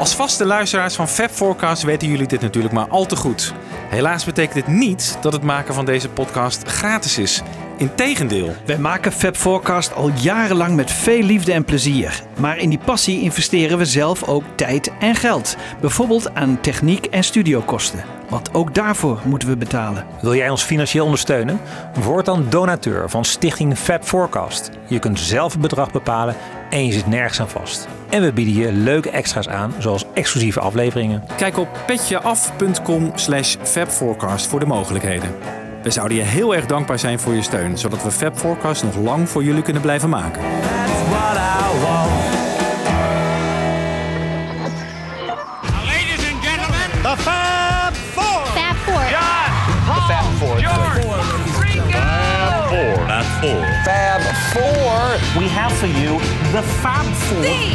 Als vaste luisteraars van Fab Forecast weten jullie dit natuurlijk maar al te goed. Helaas betekent dit niet dat het maken van deze podcast gratis is. Integendeel. Wij maken Fab Forecast al jarenlang met veel liefde en plezier. Maar in die passie investeren we zelf ook tijd en geld. Bijvoorbeeld aan techniek en studiokosten. Want ook daarvoor moeten we betalen. Wil jij ons financieel ondersteunen? Word dan donateur van Stichting Fab Forecast. Je kunt zelf het bedrag bepalen en je zit nergens aan vast. En we bieden je leuke extra's aan, zoals exclusieve afleveringen. Kijk op petjeaf.com slash fabforecast voor de mogelijkheden. We zouden je heel erg dankbaar zijn voor je steun, zodat we Fab Forecast nog lang voor jullie kunnen blijven maken. That's what I want. Fab Four. We have for you the Fab Four. Fab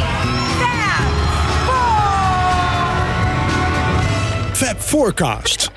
Forecast. Fab Forecast.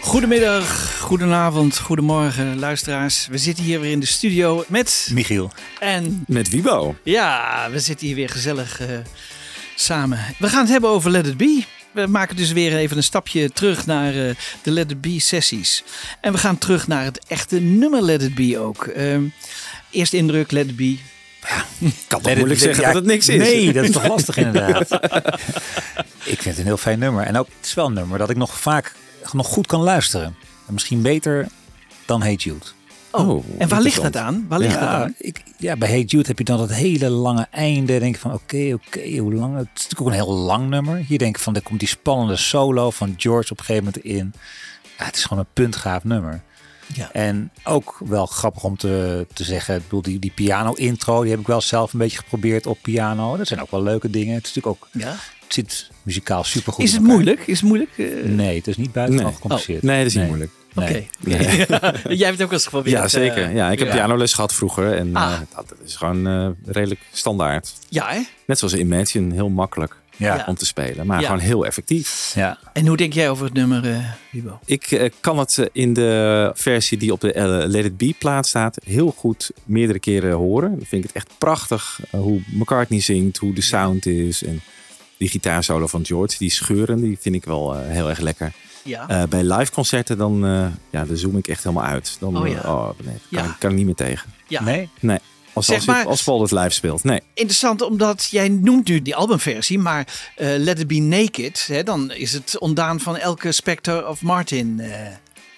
Goedemiddag, Goedenavond, goedemorgen luisteraars. We zitten hier weer in de studio met... Michiel. En Met Wibo. ja, we zitten hier weer gezellig eh, samen. We gaan het hebben over Let It Be. We maken dus weer even een stapje terug naar eh, de Let It Be sessies. En we gaan terug naar het echte nummer Let It Be ook. Ehm eerste indruk Let It Be. Kan toch moeilijk zeggen dat het niks is? Nee, dat is toch lastig inderdaad. ik vind het een heel fijn nummer. En ook, het is wel een nummer dat ik nog vaak nog goed kan luisteren. En misschien beter dan Hate Jude. Oh, en waar ligt dat aan? Waar ligt dat aan? ik, ja, bij Hate Jude heb je dan dat hele lange einde. Denk je van oké, oké, hoe lang? Het is natuurlijk ook een heel lang nummer. Je denkt van, er komt die spannende solo van George op een gegeven moment in. Ja, het is gewoon een puntgaaf nummer. Ja. En ook wel grappig om te, te zeggen, ik bedoel, die, die piano intro, die heb ik wel zelf een beetje geprobeerd op piano. Dat zijn ook wel leuke dingen. Het is natuurlijk ook, Ja. het zit muzikaal supergoed Is in het moeilijk? Is het moeilijk? Eh, Nee, het is niet buitengewoon Nee. gecompliceerd. Nee, dat is niet Nee. moeilijk. Nee. Oké. Jij hebt het ook wel eens geprobeerd. Ja, zeker. eh, Ja, ik heb ja. pianoles gehad vroeger en Ah. eh, dat is gewoon eh, redelijk standaard. Ja, hè? Net zoals Imagine, heel makkelijk Ja. Om te spelen, maar Ja. gewoon heel effectief. ja. En hoe denk jij over het nummer, eh Wibo? Ik eh, kan het eh, in de versie die op de Let It Be plaat staat heel goed meerdere keren horen. Dan vind ik het echt prachtig hoe McCartney zingt, hoe de sound is en die gitaarsolo van George, die scheuren, die vind ik wel heel erg lekker. Ja. Eh, bij live concerten dan, eh, ja, dan zoom ik echt helemaal uit. Dan, Oh ja. oh, nee, kan, Ja. ik, kan ik niet meer tegen. ja. Nee? Nee, als, Zeg als, maar- als Paul het live speelt. Nee. Interessant, omdat jij noemt nu die albumversie, maar eh, Let It Be Naked, hè, dan is het ontdaan van elke Spectre of Martin. eh.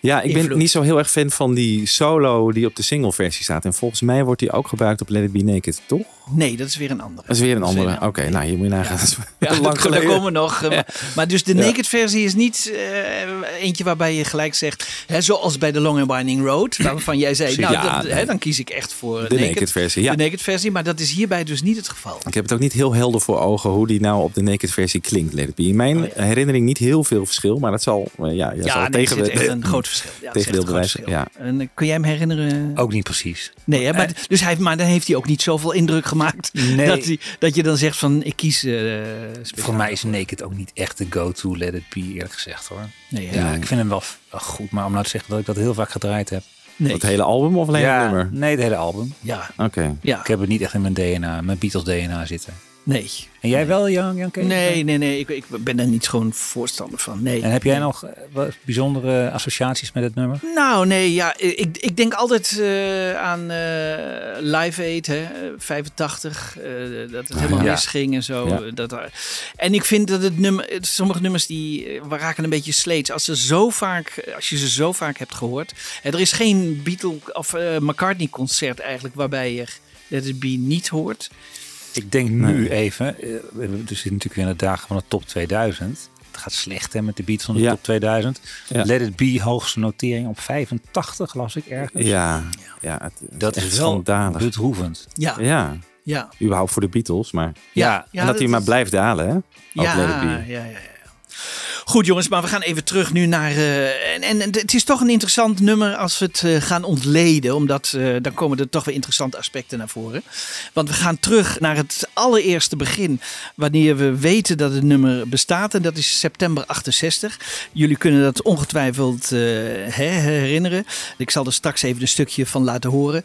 Ja, ik ben niet zo heel erg fan van die solo die op de single versie staat. En volgens mij wordt die ook gebruikt op Let It Be Naked, toch? nee, dat is weer een andere. Dat is weer een andere. Oké, nou, hier moet je nagaan. Dat is Ja, lang daar geleden. komen we nog. eh, maar, dus de naked versie is niet eh, eentje waarbij je gelijk zegt, hè, zoals bij de Long and Winding Road, waarvan jij zei, nou, Ja, dat, nee. hè, dan kies ik echt voor De naked versie, ja. De naked versie, maar dat is hierbij dus niet het geval. Ik heb het ook niet heel helder voor ogen hoe die nou op de naked versie klinkt. Let It Be. In mijn herinnering niet heel veel verschil, maar dat zal, eh, ja, zal Ja, nee, er tegen echt een groot verschil. Ja, verschil. En eh, kun jij hem herinneren? Ook niet precies. Nee, hè? Maar, dus hij, maar dan heeft hij ook niet zoveel indruk gemaakt. Nee. Dat, hij, dat je dan zegt van ik kies. eh. Voor mij is Naked ook niet echt de go-to Let It Be, eerlijk gezegd hoor. Nee? Ja, ik vind hem wel, wel goed, maar om nou te zeggen dat ik dat heel vaak gedraaid heb. nee. Het hele album of alleen het ja, nummer? nee, het hele album. Ja, Oké. ja. Ik heb het niet echt in mijn DNA, mijn Beatles DNA zitten. Nee. En jij wel, Jan, Jan Kees? Nee, nee, nee. Ik, ik ben er niet gewoon voorstander van. Nee. En heb jij Nee. nog eh, wat bijzondere associaties met het nummer? Nou, nee, ja. Ik, ik denk altijd eh, aan eh, Live Aid, hè, eh, 85. eh, dat het helemaal ja. misging en zo. Ja. Dat, en ik vind dat het nummer, sommige nummers die raken een beetje sleets. Als, ze zo vaak, als je ze zo vaak hebt gehoord. Er is geen Beatle of McCartney concert eigenlijk waarbij je Let It Be niet hoort. Ik denk nu even, eh, we zitten natuurlijk weer in de dagen van de top 2000. Het gaat slecht hè, met de Beatles van de Ja. top 2000. Ja. Let It Be, hoogste notering op 85, las ik ergens. Ja, ja het, Dat echt is wel schandalig. bedroevend. Ja, ja. Ja, überhaupt voor de Beatles, maar... Ja, en dat, hij maar is- blijft dalen, hè? Ook Ja, ja, ja, ja. Goed jongens, maar we gaan even terug nu naar... eh, en, en het is toch een interessant nummer als we het eh, gaan ontleden. Omdat eh, dan komen er toch weer interessante aspecten naar voren. Want we gaan terug naar het allereerste begin. Wanneer we weten dat het nummer bestaat. En dat is september 68. Jullie kunnen dat ongetwijfeld herinneren. Ik zal er straks even een stukje van laten horen.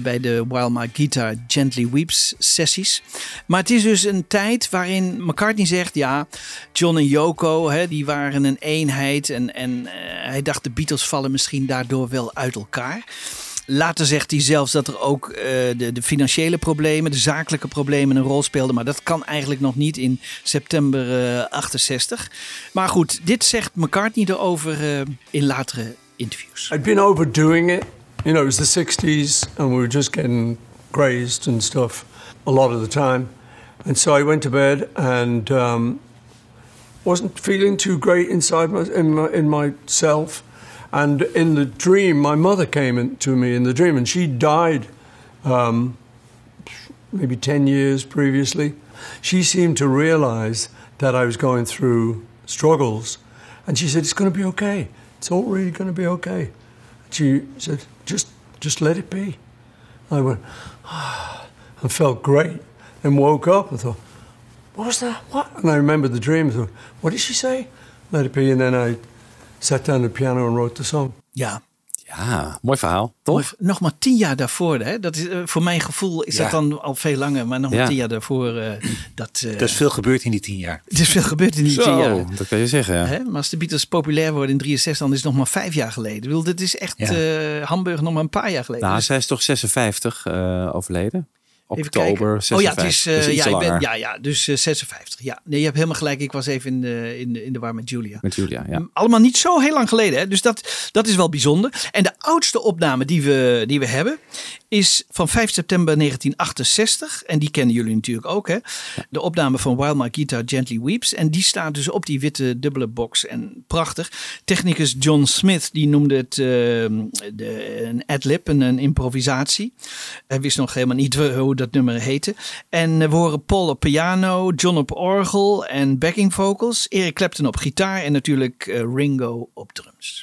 bij de While My Guitar Gently Weeps sessies. Maar het is dus een tijd waarin McCartney zegt... Ja, John en Yoko, die waren een eenheid. En, en eh, hij dacht de Beatles vallen misschien daardoor wel uit elkaar. Later zegt hij zelfs dat er ook eh, de, de financiële problemen, de zakelijke problemen een rol speelden. Maar dat kan eigenlijk nog niet in september eh, 68. Maar goed, dit zegt McCartney erover eh, in latere interviews. I'd been overdoing it. You know, it was the 60s and we were just getting crazed and stuff a lot of the time. And so I went to bed and um, wasn't feeling too great inside my, in, my, in myself. And in the dream, my mother came in, to me in the dream and she died um, maybe 10 years previously. She seemed to realize that I was going through struggles. And she said, It's going to be okay. It's all really going to be okay. She said, Just, just let it be. I went, ah, and felt great. And woke up and thought, What was that? What? And I remembered the dream. Thought, What did she say? Let it be. And then I sat down at the piano and wrote the song. Ja, Ja, mooi verhaal, toch? Mooi, nog maar tien jaar daarvoor. Hè? Dat is, eh, voor mijn gevoel is Ja. dat dan al veel langer. Maar nog maar Ja. tien jaar daarvoor. eh, dat, eh, Er is veel gebeurd in die tien jaar. er is veel gebeurd in die tien Zo, jaar. dat kan je zeggen. Ja. Hè? Maar als de Beatles populair worden in 63, dan is het nog maar vijf jaar geleden. Ik bedoel, dit is echt Ja. eh, Hamburg nog maar een paar jaar geleden. Nou, zij is toch 56 eh, overleden? Oktober kijken. 56. Oh ja, het is, eh, dus ja, ik ben, ja, ja, dus eh, 56. Ja, nee, je hebt helemaal gelijk. Ik was even in de, in de, in de war met Julia. Met Julia, ja. Allemaal niet zo heel lang geleden. Hè? Dus dat, dat is wel bijzonder. En de oudste opname die we, die we hebben is van 5 september 1968. En die kennen jullie natuurlijk ook. Hè? De opname van While My Guitar Gently Weeps. En die staat dus op die witte dubbele box. En prachtig. Technicus John Smith die noemde het eh, de, een ad-lib, een, een improvisatie. Hij wist nog helemaal niet hoe dat nummer heette. En eh, we horen Paul op piano, John op orgel en backing vocals. Eric Clapton op gitaar en natuurlijk eh, Ringo op drums.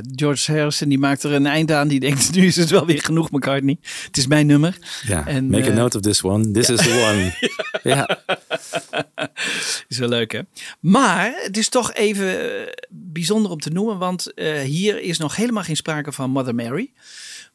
Ja, George Harrison die maakt er een eind aan. Die denkt, nu is het wel weer genoeg McCartney. Het is mijn nummer. Ja, En, make a eh, note of this one. This is the one. ja. Is wel leuk hè. Maar het is toch even eh, bijzonder om te noemen. Want eh, hier is nog helemaal geen sprake van Mother Mary.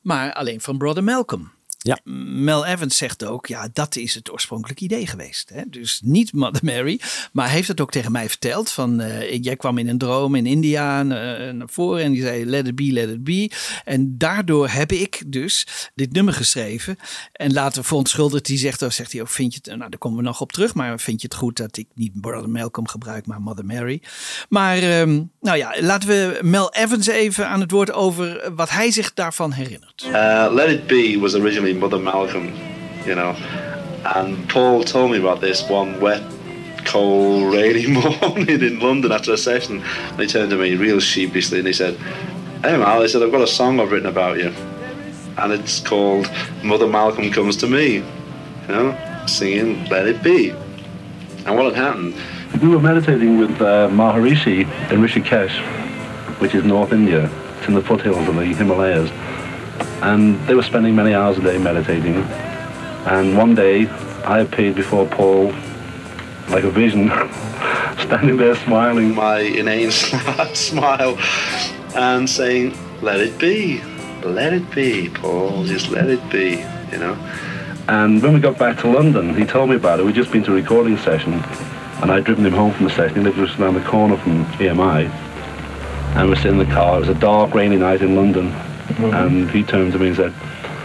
Maar alleen van Brother Malcolm. Ja. Mel Evans zegt ook, ja, dat is het oorspronkelijke idee geweest. Hè? Dus niet Mother Mary, maar hij heeft het ook tegen mij verteld. Van, eh, jij kwam in een droom in India eh, naar voren en die zei, let it be, let it be. En daardoor heb ik dus dit nummer geschreven. En later verontschuldigt hij, zegt, oh, zegt hij ook, vind je het, nou daar komen we nog op terug, maar vind je het goed dat ik niet Brother Malcolm gebruik, maar Mother Mary. Maar, ehm, nou ja, laten we Mel Evans even aan het woord over wat hij zich daarvan herinnert. Uh, Let It Be was originally Mother Malcolm, you know, and Paul told me about this one wet, cold, rainy morning in London after a session. And he turned to me real sheepishly and he said, Hey Mal, he said, I've got a song I've written about you, and it's called Mother Malcolm Comes to Me, you know, singing Let It Be. And what had happened We were meditating with uh, Maharishi in Rishikesh, which is North India. It's in the foothills of the Himalayas. And they were spending many hours a day meditating. And one day, I appeared before Paul like a vision, standing there smiling. my inane smile and saying, Let it be, let it be, Paul, just let it be, you know. And when we got back to London, he told me about it. We'd just been to a recording session, and I'd driven him home from the session. He lived just around the corner from EMI. And we're sitting in the car. It was a dark, rainy night in London. And he turned to me and said,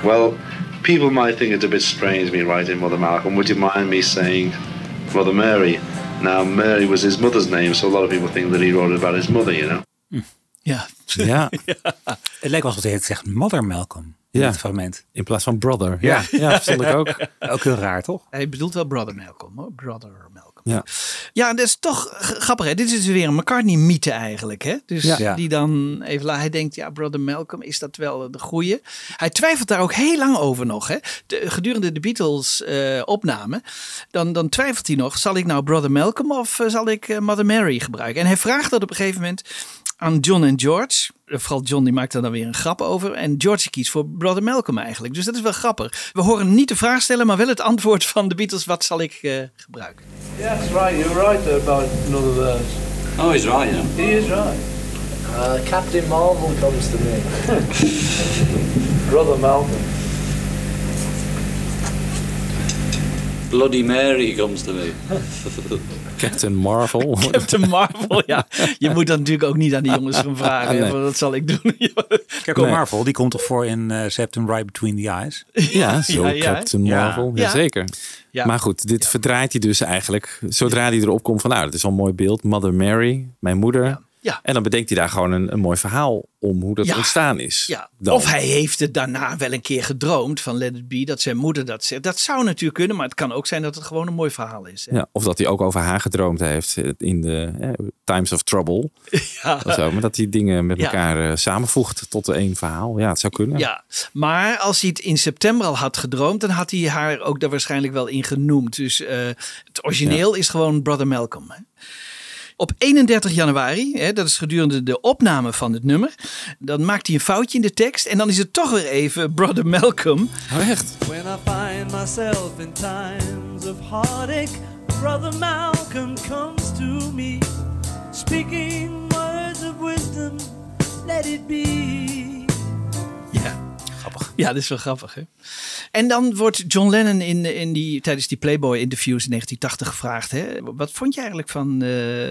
Well, people might think it's a bit strange me writing Mother Malcolm. Would you mind me saying Mother Mary? Now, Mary was his mother's name, so a lot of people think that he wrote it about his mother, you know. Ja, Ja. Het lijkt wel alsof hij het zegt Mother Malcolm. In Ja. het fragment. in plaats van brother. Ja, ja, dat vond ik ook. Ook heel raar, toch? Hij bedoelt wel Brother Malcolm, hoor. Brother Malcolm. Ja. Ja, dat is toch grappig. Hè? Dit is dus weer een McCartney-mythe eigenlijk. Hè? Dus Ja. die dan even la- Hij denkt, ja, Brother Malcolm, is dat wel de goeie? Hij twijfelt daar ook heel lang over nog. Hè? De, gedurende de Beatles-opname. dan, dan twijfelt hij nog, zal ik nou Brother Malcolm of eh, zal ik eh, Mother Mary gebruiken? En hij vraagt dat op een gegeven moment aan John en George. Vooral John die maakt er dan weer een grap over. En George die kiest voor Brother Malcolm eigenlijk. Dus dat is wel grappig. We horen niet de vraag stellen, maar wel het antwoord van de Beatles. Wat zal ik eh, gebruiken? Yes, right. You're right about another verse. Oh, he's right, yeah. He is right. Uh, Captain Marvel comes to me. Brother Malcolm. Bloody Mary comes to me. Captain Marvel. Captain Marvel, ja. Je moet dat natuurlijk ook niet aan die jongens gaan vragen. Nee. want Dat zal ik doen. Captain Nee. Marvel, die komt toch voor in eh September Right Between the Eyes? Ja, zo Ja, ja. Captain Ja. Marvel. Ja. Jazeker. Ja. Maar goed, dit verdraait hij dus eigenlijk. Zodra hij erop komt van, nou, dat is al een mooi beeld. Mother Mary, mijn moeder. Ja. En dan bedenkt hij daar gewoon een, een mooi verhaal om hoe dat Ja. ontstaan is. Ja. Of hij heeft het daarna wel een keer gedroomd van Let It Be, dat zijn moeder dat zegt. Dat zou natuurlijk kunnen, maar het kan ook zijn dat het gewoon een mooi verhaal is. hè. Ja, of dat hij ook over haar gedroomd heeft in de eh, Times of Trouble. Ja. Of zo, maar dat hij dingen met elkaar eh, samenvoegt tot één verhaal. Ja, het zou kunnen. Ja, maar als hij het in september al had gedroomd, dan had hij haar ook daar waarschijnlijk wel in genoemd. Dus eh, het origineel is gewoon Brother Malcolm. hè. Op 31 januari, hè, dat is gedurende de opname van het nummer, dan maakt hij een foutje in de tekst en dan is het toch weer even Brother Malcolm. Oh, echt? When I find myself in times of heartache, Brother Malcolm comes to me, speaking words of wisdom. Let it be. Ja. Grappig. Ja, dat is wel grappig. Hè? En dan wordt John Lennon in, in die, tijdens die Playboy-interviews in 1980 gevraagd: hè, wat vond je eigenlijk van eh,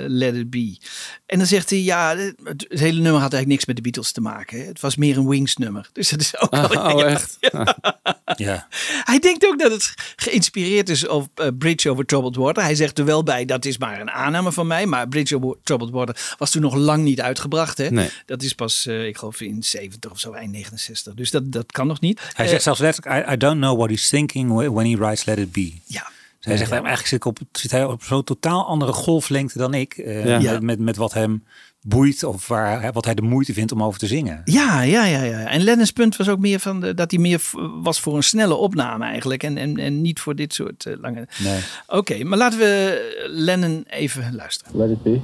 Let It Be? En dan zegt hij: ja, het, het hele nummer had eigenlijk niks met de Beatles te maken. Hè. Het was meer een Wings-nummer. Dus dat is ook wel. Oh, ja. echt? Ja. Hij denkt ook dat het geïnspireerd is op eh, Bridge Over Troubled Water. Hij zegt er wel bij: dat is maar een aanname van mij. Maar Bridge Over Troubled Water was toen nog lang niet uitgebracht. Hè. Nee. Dat is pas, eh, ik geloof, in 70 of zo, eind 69. Dus dat, dat kan nog niet. Hij Eh, zegt zelfs letterlijk, I, I don't know what he's thinking when he writes Let It Be. Ja. Dus hij zegt, eigenlijk zit, ik op, zit hij op zo'n totaal andere golflengte dan ik. eh, Ja. met, met, met wat hem boeit of waar, hij- wat hij de moeite vindt om over te zingen. Ja, ja, ja, ja. En Lennon's punt was ook meer van de, dat hij meer was voor een snelle opname eigenlijk. En, en, en niet voor dit soort eh, lange. Nee. Oké, maar laten we Lennon even luisteren. Let it be.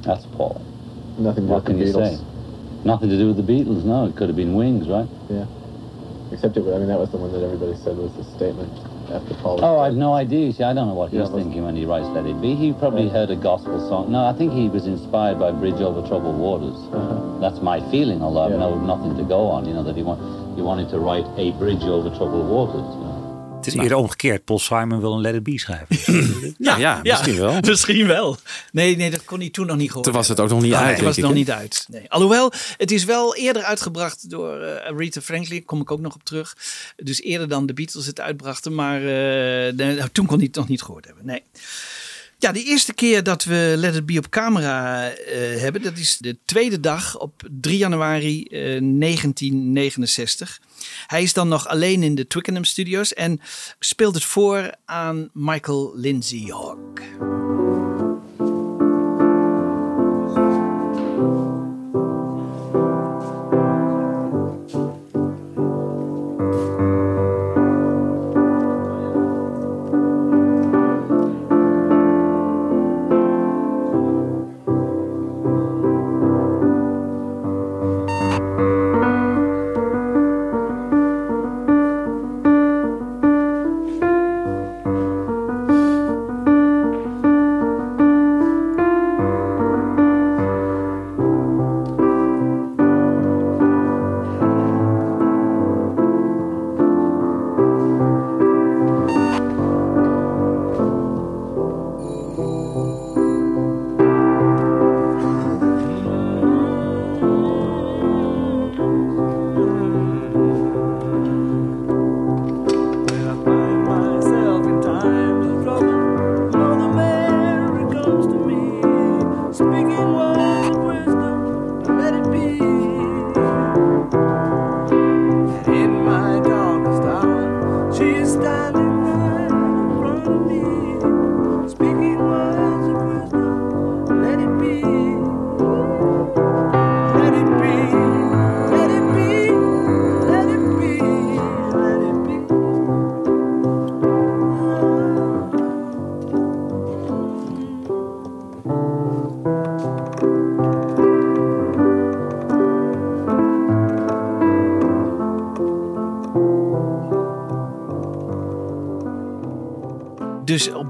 That's Paul. Nothing What can you say? Nothing to do with the Beatles, no. It could have been Wings, right? Yeah. I mean, that was the one that everybody said was the statement after Paul. Oh. I've no idea. See, I don't know what he's Yeah, but- thinking when he writes Let It Be. He probably heard a gospel song. No, I think he was inspired by Bridge Over Troubled Waters. That's my feeling, although I've Uh-huh. No, nothing to go on. You know that he, want, he wanted to write a bridge over troubled waters. you know. Het is eerder omgekeerd. Paul Simon wil een Let It Be schrijven. Ja, ja, misschien wel. Misschien wel. Nee, nee, dat kon hij toen nog niet gehoord. Toen was het ook nog niet uit, nee, Toen was het nog niet uit. Nee. Alhoewel, het is wel eerder uitgebracht door eh Aretha Franklin. Kom ik ook nog op terug. Dus eerder dan de Beatles het uitbrachten. Maar eh, de- nou, toen kon hij het nog niet gehoord hebben. Nee. Ja, de eerste keer dat we Let It Be op camera eh, hebben, dat is de tweede dag op 3 januari eh, 1969. Hij is dan nog alleen in de Twickenham Studios en speelt het voor aan Michael Lindsay Hogg.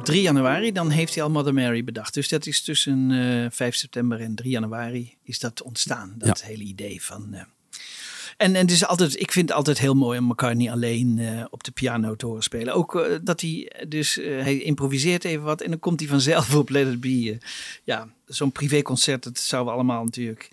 3 januari, dan heeft hij al Mother Mary bedacht. Dus dat is tussen eh 5 september en 3 januari is dat ontstaan. Dat hele idee van... eh, en, en het is altijd, ik vind het altijd heel mooi om McCartney alleen eh, op de piano te horen spelen. Ook eh, dat hij dus, eh, hij improviseert even wat en dan komt hij vanzelf op Let It Be. eh. ja, zo'n privéconcert, dat zouden we allemaal natuurlijk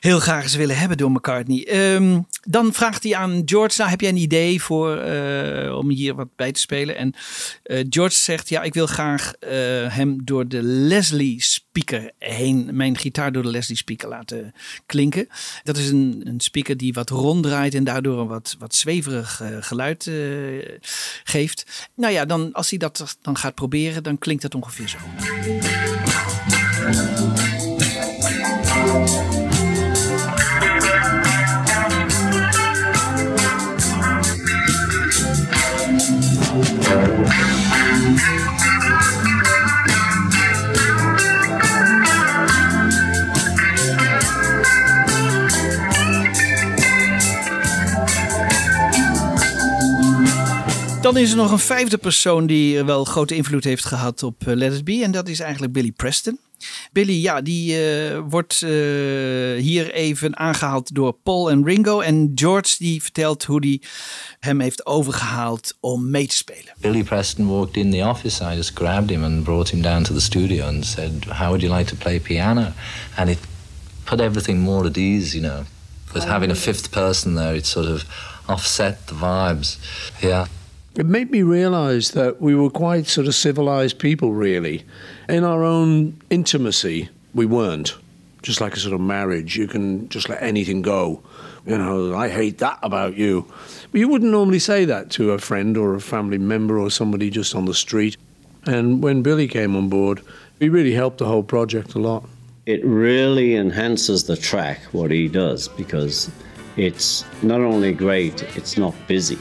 heel graag eens willen hebben door McCartney. Ehm, dan vraagt hij aan George, nou heb jij een idee voor, eh, om hier wat bij te spelen? En eh, George zegt, ja, ik wil graag eh, hem door de Leslie speaker heen, mijn gitaar door de Leslie speaker laten klinken. Dat is een, een speaker die wat ronddraait en daardoor een wat, wat zweverig geluid geeft. Nou ja, dan, als hij dat dan gaat proberen, dan klinkt dat ongeveer zo. Thank you. Dan is er nog een vijfde persoon die eh, wel grote invloed heeft gehad op eh, Let It Be. En dat is eigenlijk Billy Preston. Billy, ja, die eh, wordt hier even aangehaald door Paul en Ringo. En George die vertelt hoe hij hem heeft overgehaald om mee te spelen. Billy Preston walked in the office. I just grabbed him and brought him down to the studio and said, How would you like to play piano? And it put everything more at ease, you know. With having a fifth person there, it sort of offset the vibes. Yeah. It made me realize that we were quite sort of civilized people, really. In our own intimacy, we weren't. Just like a sort of marriage, you can just let anything go. You know, I hate that about you. But you wouldn't normally say that to a friend or a family member or somebody just on the street. And when Billy came on board, he really helped the whole project a lot. it really enhances the track what he does because it's not only great, it's not busy.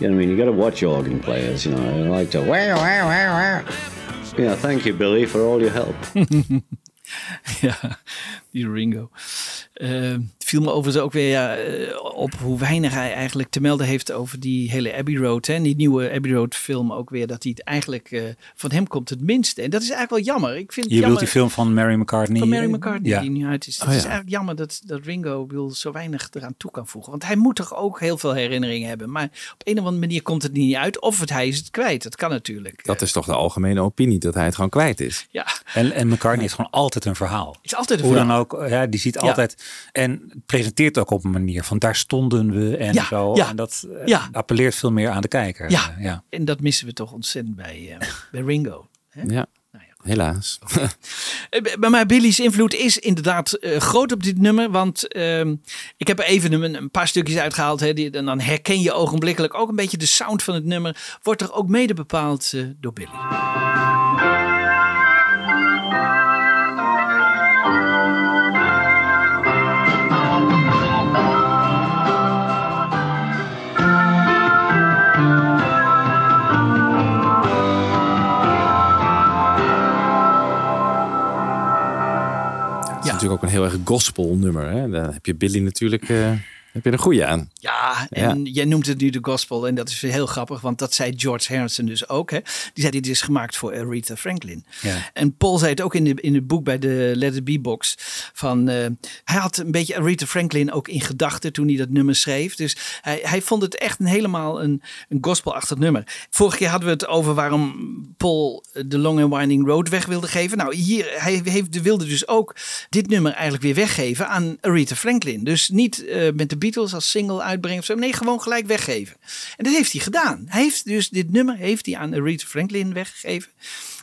You know what I mean? You got to watch organ players. You know, they like to wow wow wow wow. Yeah, thank you, Billy, for all your help. yeah, die Ringo. Eh, viel me overigens ook weer ja, eh, op hoe weinig hij eigenlijk te melden heeft over die hele Abbey Road. Hè? En die nieuwe Abbey Road film ook weer. Dat hij het eigenlijk eh, van hem komt het minste. En dat is eigenlijk wel jammer. Ik vind het Je jammer, die film van Mary McCartney? van Mary McCartney Ja. die nu uit is. Het Oh, is ja. eigenlijk jammer dat, dat Ringo wil zo weinig eraan toe kan voegen. Want hij moet toch ook heel veel herinneringen hebben. Maar op een of andere manier komt het niet uit. Of het, hij is het kwijt. Dat kan natuurlijk. Dat is toch de algemene opinie, dat hij het gewoon kwijt is. Ja. En, en McCartney heeft gewoon altijd een verhaal. Is altijd een Hoe dan ook, ja, die ziet altijd en presenteert ook op een manier van daar stonden we en Ja, zo. ja, En dat eh, ja. appelleert veel meer aan de kijker. Ja. Eh, ja. En dat missen we toch ontzettend bij, eh, bij Ringo. Hè? Ja, helaas. Eh, b- Maar Billy's invloed is inderdaad eh, groot op dit nummer. Want ehm, ik heb er even een, een paar stukjes uitgehaald. Hè, die, en dan herken je ogenblikkelijk ook een beetje de sound van het nummer. Wordt er ook mede bepaald door Billy. Natuurlijk ook een heel erg gospel nummer. Hè? Daar heb je Billy natuurlijk eh, heb je een goede aan. Ja, en jij noemt het nu de gospel. En dat is heel grappig, want dat zei George Harrison dus ook. Hè? Die zei dit is gemaakt voor Aretha Franklin. Ja. En Paul zei het ook in, de, in het boek bij de Let It Be box. Van, eh, hij had een beetje Aretha Franklin ook in gedachten toen hij dat nummer schreef. Dus hij, hij vond het echt een helemaal een, een gospelachtig nummer. Vorige keer hadden we het over waarom Paul de Long and Winding Road weg wilde geven. Nou, hier, hij heeft, wilde dus ook dit nummer eigenlijk weer weggeven aan Aretha Franklin. Dus niet eh, met de Beatles als single uitbrengen of zo. Nee, gewoon gelijk weggeven. En dat heeft hij gedaan. Hij heeft dus dit nummer heeft hij aan Aretha Franklin weggegeven.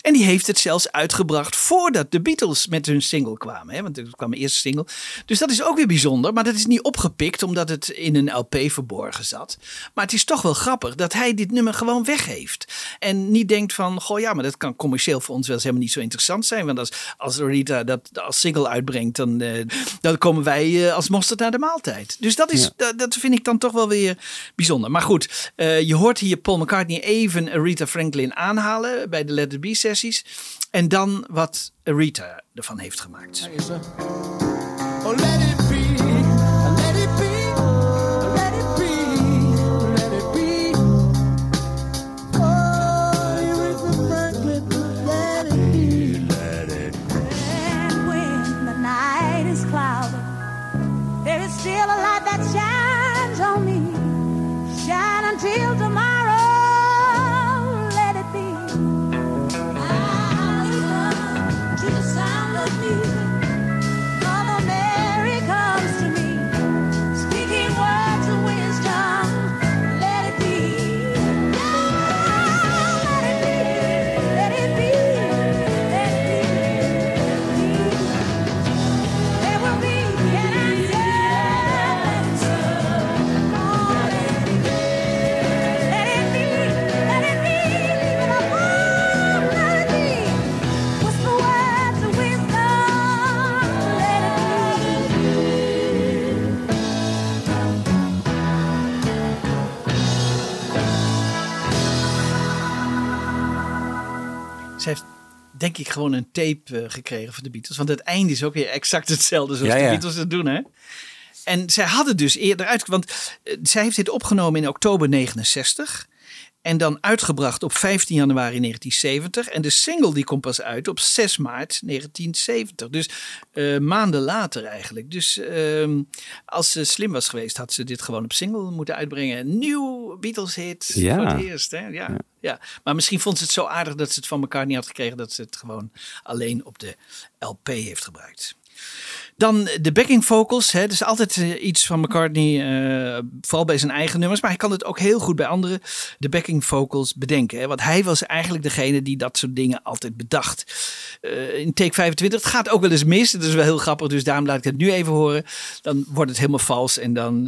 En die heeft het zelfs uitgebracht voordat de Beatles met hun single kwamen. Hè? Want er kwam een eerste single. Dus dat is ook weer bijzonder. Maar dat is niet opgepikt omdat het in een LP verborgen zat. Maar het is toch wel grappig dat hij dit nummer gewoon weggeeft. En niet denkt van, goh ja, maar dat kan commercieel voor ons wel eens helemaal niet zo interessant zijn. Want als, als Rita dat als single uitbrengt, dan, eh, dan komen wij eh, als mosterd naar de maaltijd. Dus dat, is, Ja. dat, dat vind ik dan toch wel weer bijzonder. Maar goed, eh, je hoort hier Paul McCartney even Aretha Franklin aanhalen bij de Let It Be En dan wat Aretha ervan heeft gemaakt. Denk ik gewoon een tape eh, gekregen van de Beatles. Want het einde is ook weer exact hetzelfde zoals Ja, de. Beatles het doen, hè? En zij hadden dus eerder uit... Want eh, zij heeft dit opgenomen in oktober 69... En dan uitgebracht op 15 januari 1970. En de single die komt pas uit op 6 maart 1970. Dus eh, maanden later eigenlijk. Dus ehm, als ze slim was geweest, had ze dit gewoon op single moeten uitbrengen. Een nieuw Beatles hit Ja. voor het eerst. Hè? Ja, ja. Maar misschien vond ze het zo aardig dat ze het van elkaar niet had gekregen. Dat ze het gewoon alleen op de LP heeft gebruikt. Dan de backing vocals. Hè. Dus altijd eh, iets van McCartney, eh, vooral bij zijn eigen nummers. Maar hij kan het ook heel goed bij anderen, de backing vocals, bedenken. Hè. Want hij was eigenlijk degene die dat soort dingen altijd bedacht. Eh, in take 25, het gaat ook wel eens mis. Dat is wel heel grappig, dus daarom laat ik het nu even horen. Dan wordt het helemaal vals en dan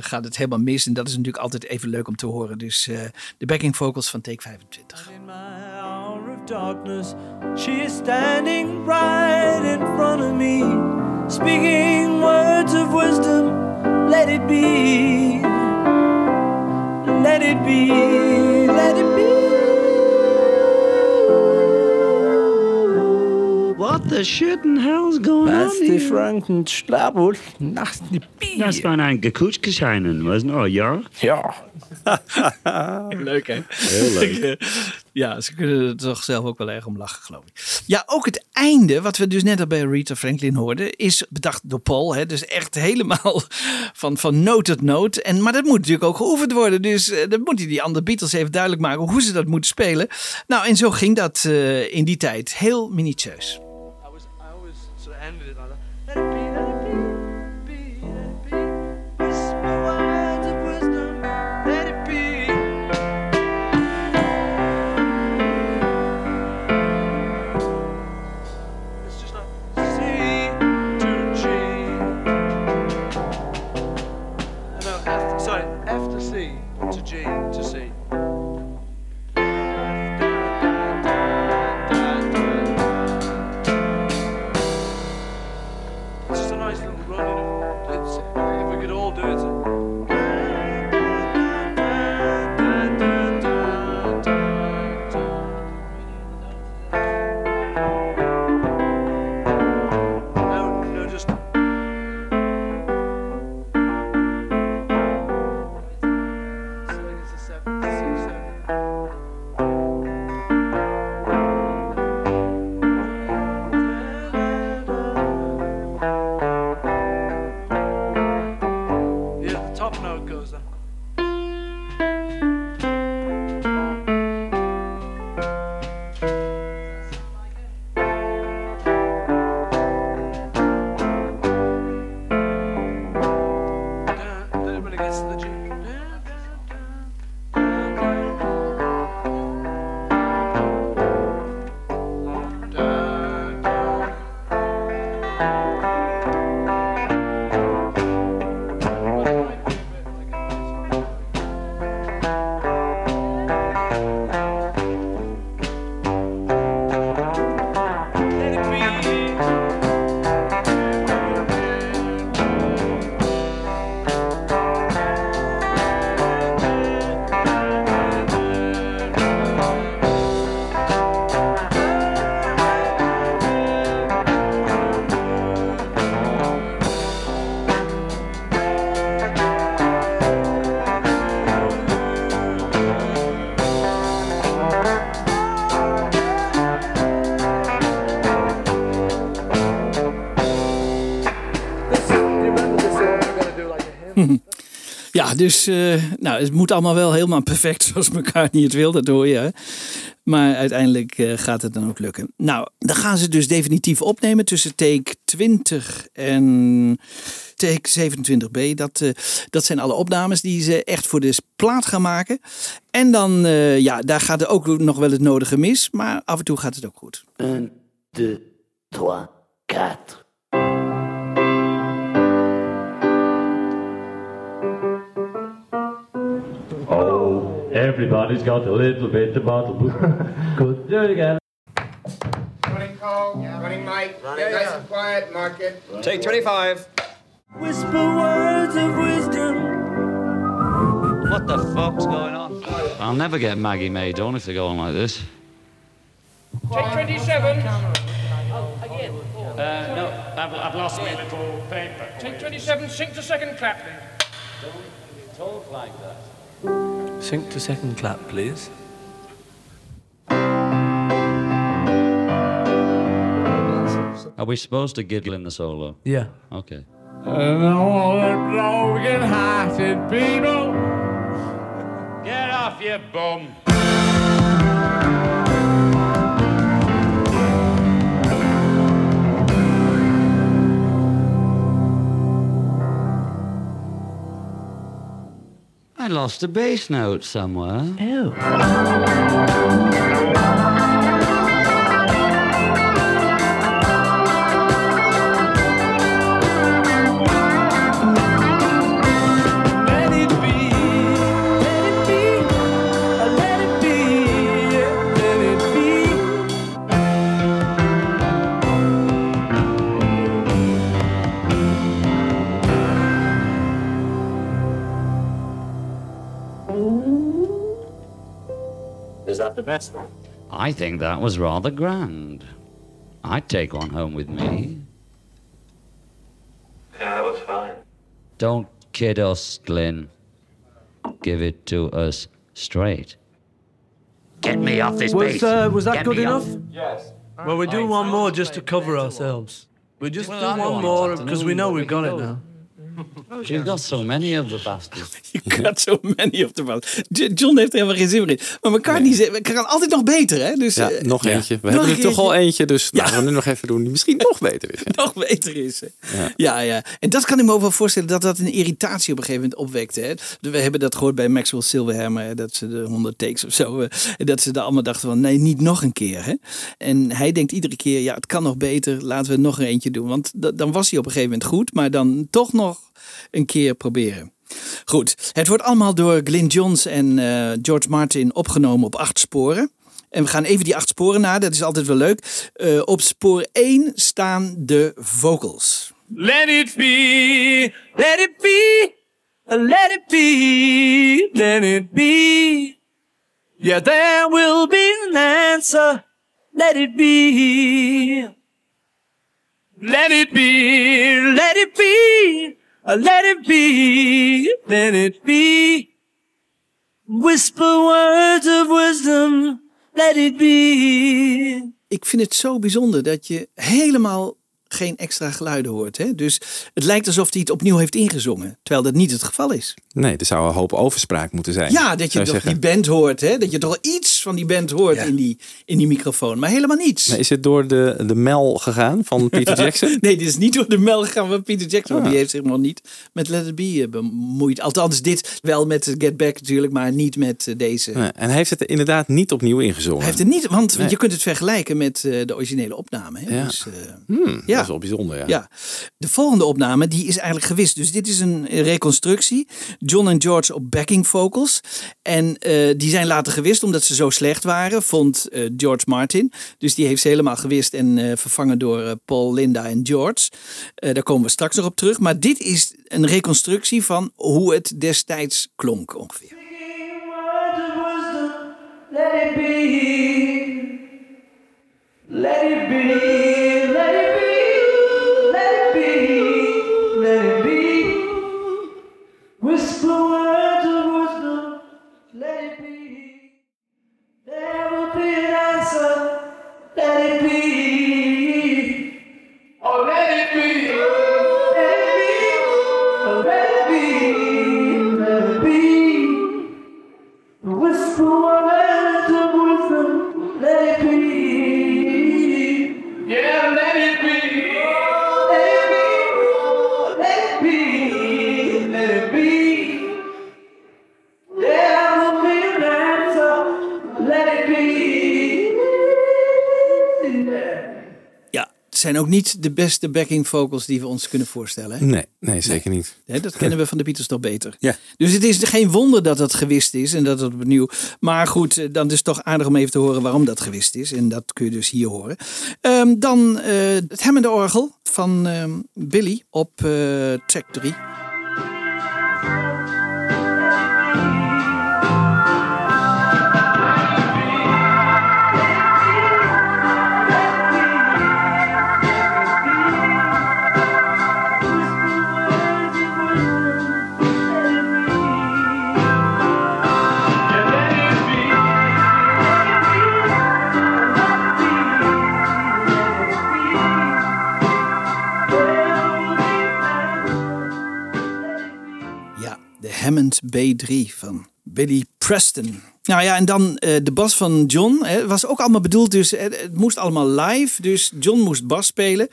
gaat het helemaal mis. En dat is natuurlijk altijd even leuk om te horen. Dus de backing vocals van take 25. hour of darkness, she is standing right in front of me, speaking words of wisdom. Let it be, let it be, let it be. The shit in hell's going Was on die? Franken Schlabel nachts die Das waren ein Gekutschgescheinen, was noch, ja? Ja. Leuk hè? Heel leuk. Eh, ja, ze kunnen er toch zelf ook wel erg om lachen, geloof ik. Ja, ook het einde, wat we dus net al bij Rita Franklin hoorden, is bedacht door Paul. Hè? Dus echt helemaal van, van noot tot noot. En, maar dat moet natuurlijk ook geoefend worden. Dus eh, dan moet hij die andere Beatles even duidelijk maken hoe ze dat moeten spelen. Nou, en zo ging dat eh, in die tijd heel minutieus. Dus eh, nou, het moet allemaal wel helemaal perfect zoals niet het wil, dat hoor je. hè. Maar uiteindelijk eh, gaat het dan ook lukken. Nou, dan gaan ze dus definitief opnemen tussen take 20 en take 27b. Dat, eh, dat zijn alle opnames die ze echt voor de plaat gaan maken. En dan, ja, daar gaat er ook nog wel het nodige mis. Maar af en toe gaat het ook goed. 1, 2, 3, 4. Everybody's got a little bit of bottle. Good. Do it again. Running call, running mic, Running, nice and quiet, mark it. Take 25. Whisper words of wisdom. What the fuck's going on? I'll never get Maggie May done if they go on like this. Take 27. Uh, no, I've, I've lost my little paper. Take 27. Sink to second clap. Don't talk like that. Sync to second clap, please. Are we supposed to giddle in the solo? Yeah. Okay. And all the broken hearted people. Get off your bum. I lost a bass note somewhere. Oh. The best one? I think that was rather grand. I'd take one home with me. Yeah, that was fine. Don't kid us, Glyn. Give it to us straight. Get me off this Was, base. uh, was that Get good me enough? off. Yes. Well, we do one more just to cover ourselves. We just Well, do one more because we know we've got it now. You've got so many of the bastards. Je gaat zo many of the. J- John heeft er helemaal geen zin meer in. Maar McCartney we kan altijd nog beter, hè? Dus, Ja, eh, nog eentje. We Nog hebben er toch al eentje, dus laten we nu nog even doen die misschien nog beter is. nog beter is. hè. Ja. Ja, ja. En dat kan ik me ook wel voorstellen dat dat een irritatie op een gegeven moment opwekte. Hè. We hebben dat gehoord bij Maxwell Silverhammer, hè, dat ze de 100 takes of zo, eh, en dat ze daar allemaal dachten van nee, niet nog een keer. Hè. En hij denkt iedere keer, ja, het kan nog beter, laten we nog een eentje doen. Want da- dan was hij op een gegeven moment goed, maar dan toch nog een keer proberen. Goed, het wordt allemaal door Glyn Johns en eh, George Martin opgenomen op acht sporen. En we gaan even die acht sporen na, dat is altijd wel leuk. Eh, op spoor 1 staan de vocals. Let it be, let it be, let it be, let it be. Yeah, there will be an answer. Let it be. Let it be, let it be, let it be, let it be. Whisper words of wisdom, let it be. Ik vind het zo bijzonder dat je helemaal geen extra geluiden hoort. Hè? Dus het lijkt alsof hij het opnieuw heeft ingezongen. Terwijl dat niet het geval is. Nee, er zou een hoop overspraak moeten zijn. Ja, dat je toch zeggen. die band hoort. Hè? Dat je toch iets van die band hoort in, die, in die microfoon. Maar helemaal niets. Maar is het door de, de mel gegaan van Peter Jackson? nee, dit is niet door de mel gegaan van Peter Jackson. want Ah. Die heeft zich nog niet met Let It Be eh, bemoeid. Althans, dit wel met Get Back natuurlijk, maar niet met eh, deze. Nee, en hij heeft het inderdaad niet opnieuw ingezongen. Hij heeft het niet, want Nee. je kunt het vergelijken met eh, de originele opname. Hè? Ja. Dus, eh, Hmm, ja. Dat is wel bijzonder, ja. Ja, de volgende opname die is eigenlijk gewist. Dus dit is een reconstructie. John en George op backing vocals. En eh, die zijn later gewist omdat ze zo slecht waren, vond eh, George Martin. Dus die heeft ze helemaal gewist en eh, vervangen door eh, Paul, Linda en George. Eh, daar komen we straks nog op terug. Maar dit is een reconstructie van hoe het destijds klonk ongeveer. Let it be. Let it be. Let it be. Zijn ook niet de beste backing vocals die we ons kunnen voorstellen. Hè? Nee, nee, zeker niet. Dat kennen we van de Beatles toch beter. Ja. Dus het is geen wonder dat het gewist is en dat het opnieuw. Maar goed, eh, dan is het toch aardig om even te horen waarom dat gewist is. En dat kun je dus hier horen. Ehm, dan eh, het hemmende orgel van ehm, Billy op eh, track 3. De Hammond B3 van Billy Preston. Nou ja, en dan eh, de bas van John. Het was ook allemaal bedoeld, dus het, het moest allemaal live. Dus John moest bas spelen.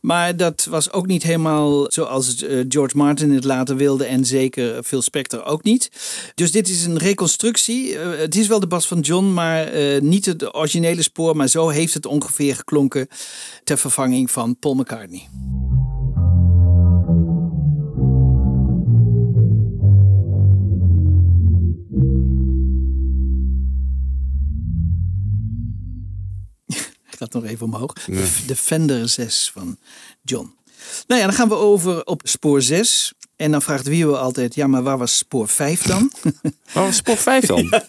Maar dat was ook niet helemaal zoals eh, George Martin het later wilde. En zeker Phil Spector ook niet. Dus dit is een reconstructie. Eh, het is wel de bas van John, maar eh, niet het originele spoor. Maar zo heeft het ongeveer geklonken ter vervanging van Paul McCartney. Gaat nog even omhoog. De, de Fender 6 van John. Nou ja, dan gaan we over op spoor 6. En dan vraagt wie we altijd, ja, maar waar was spoor 5 dan? Waar was spoor 5 dan?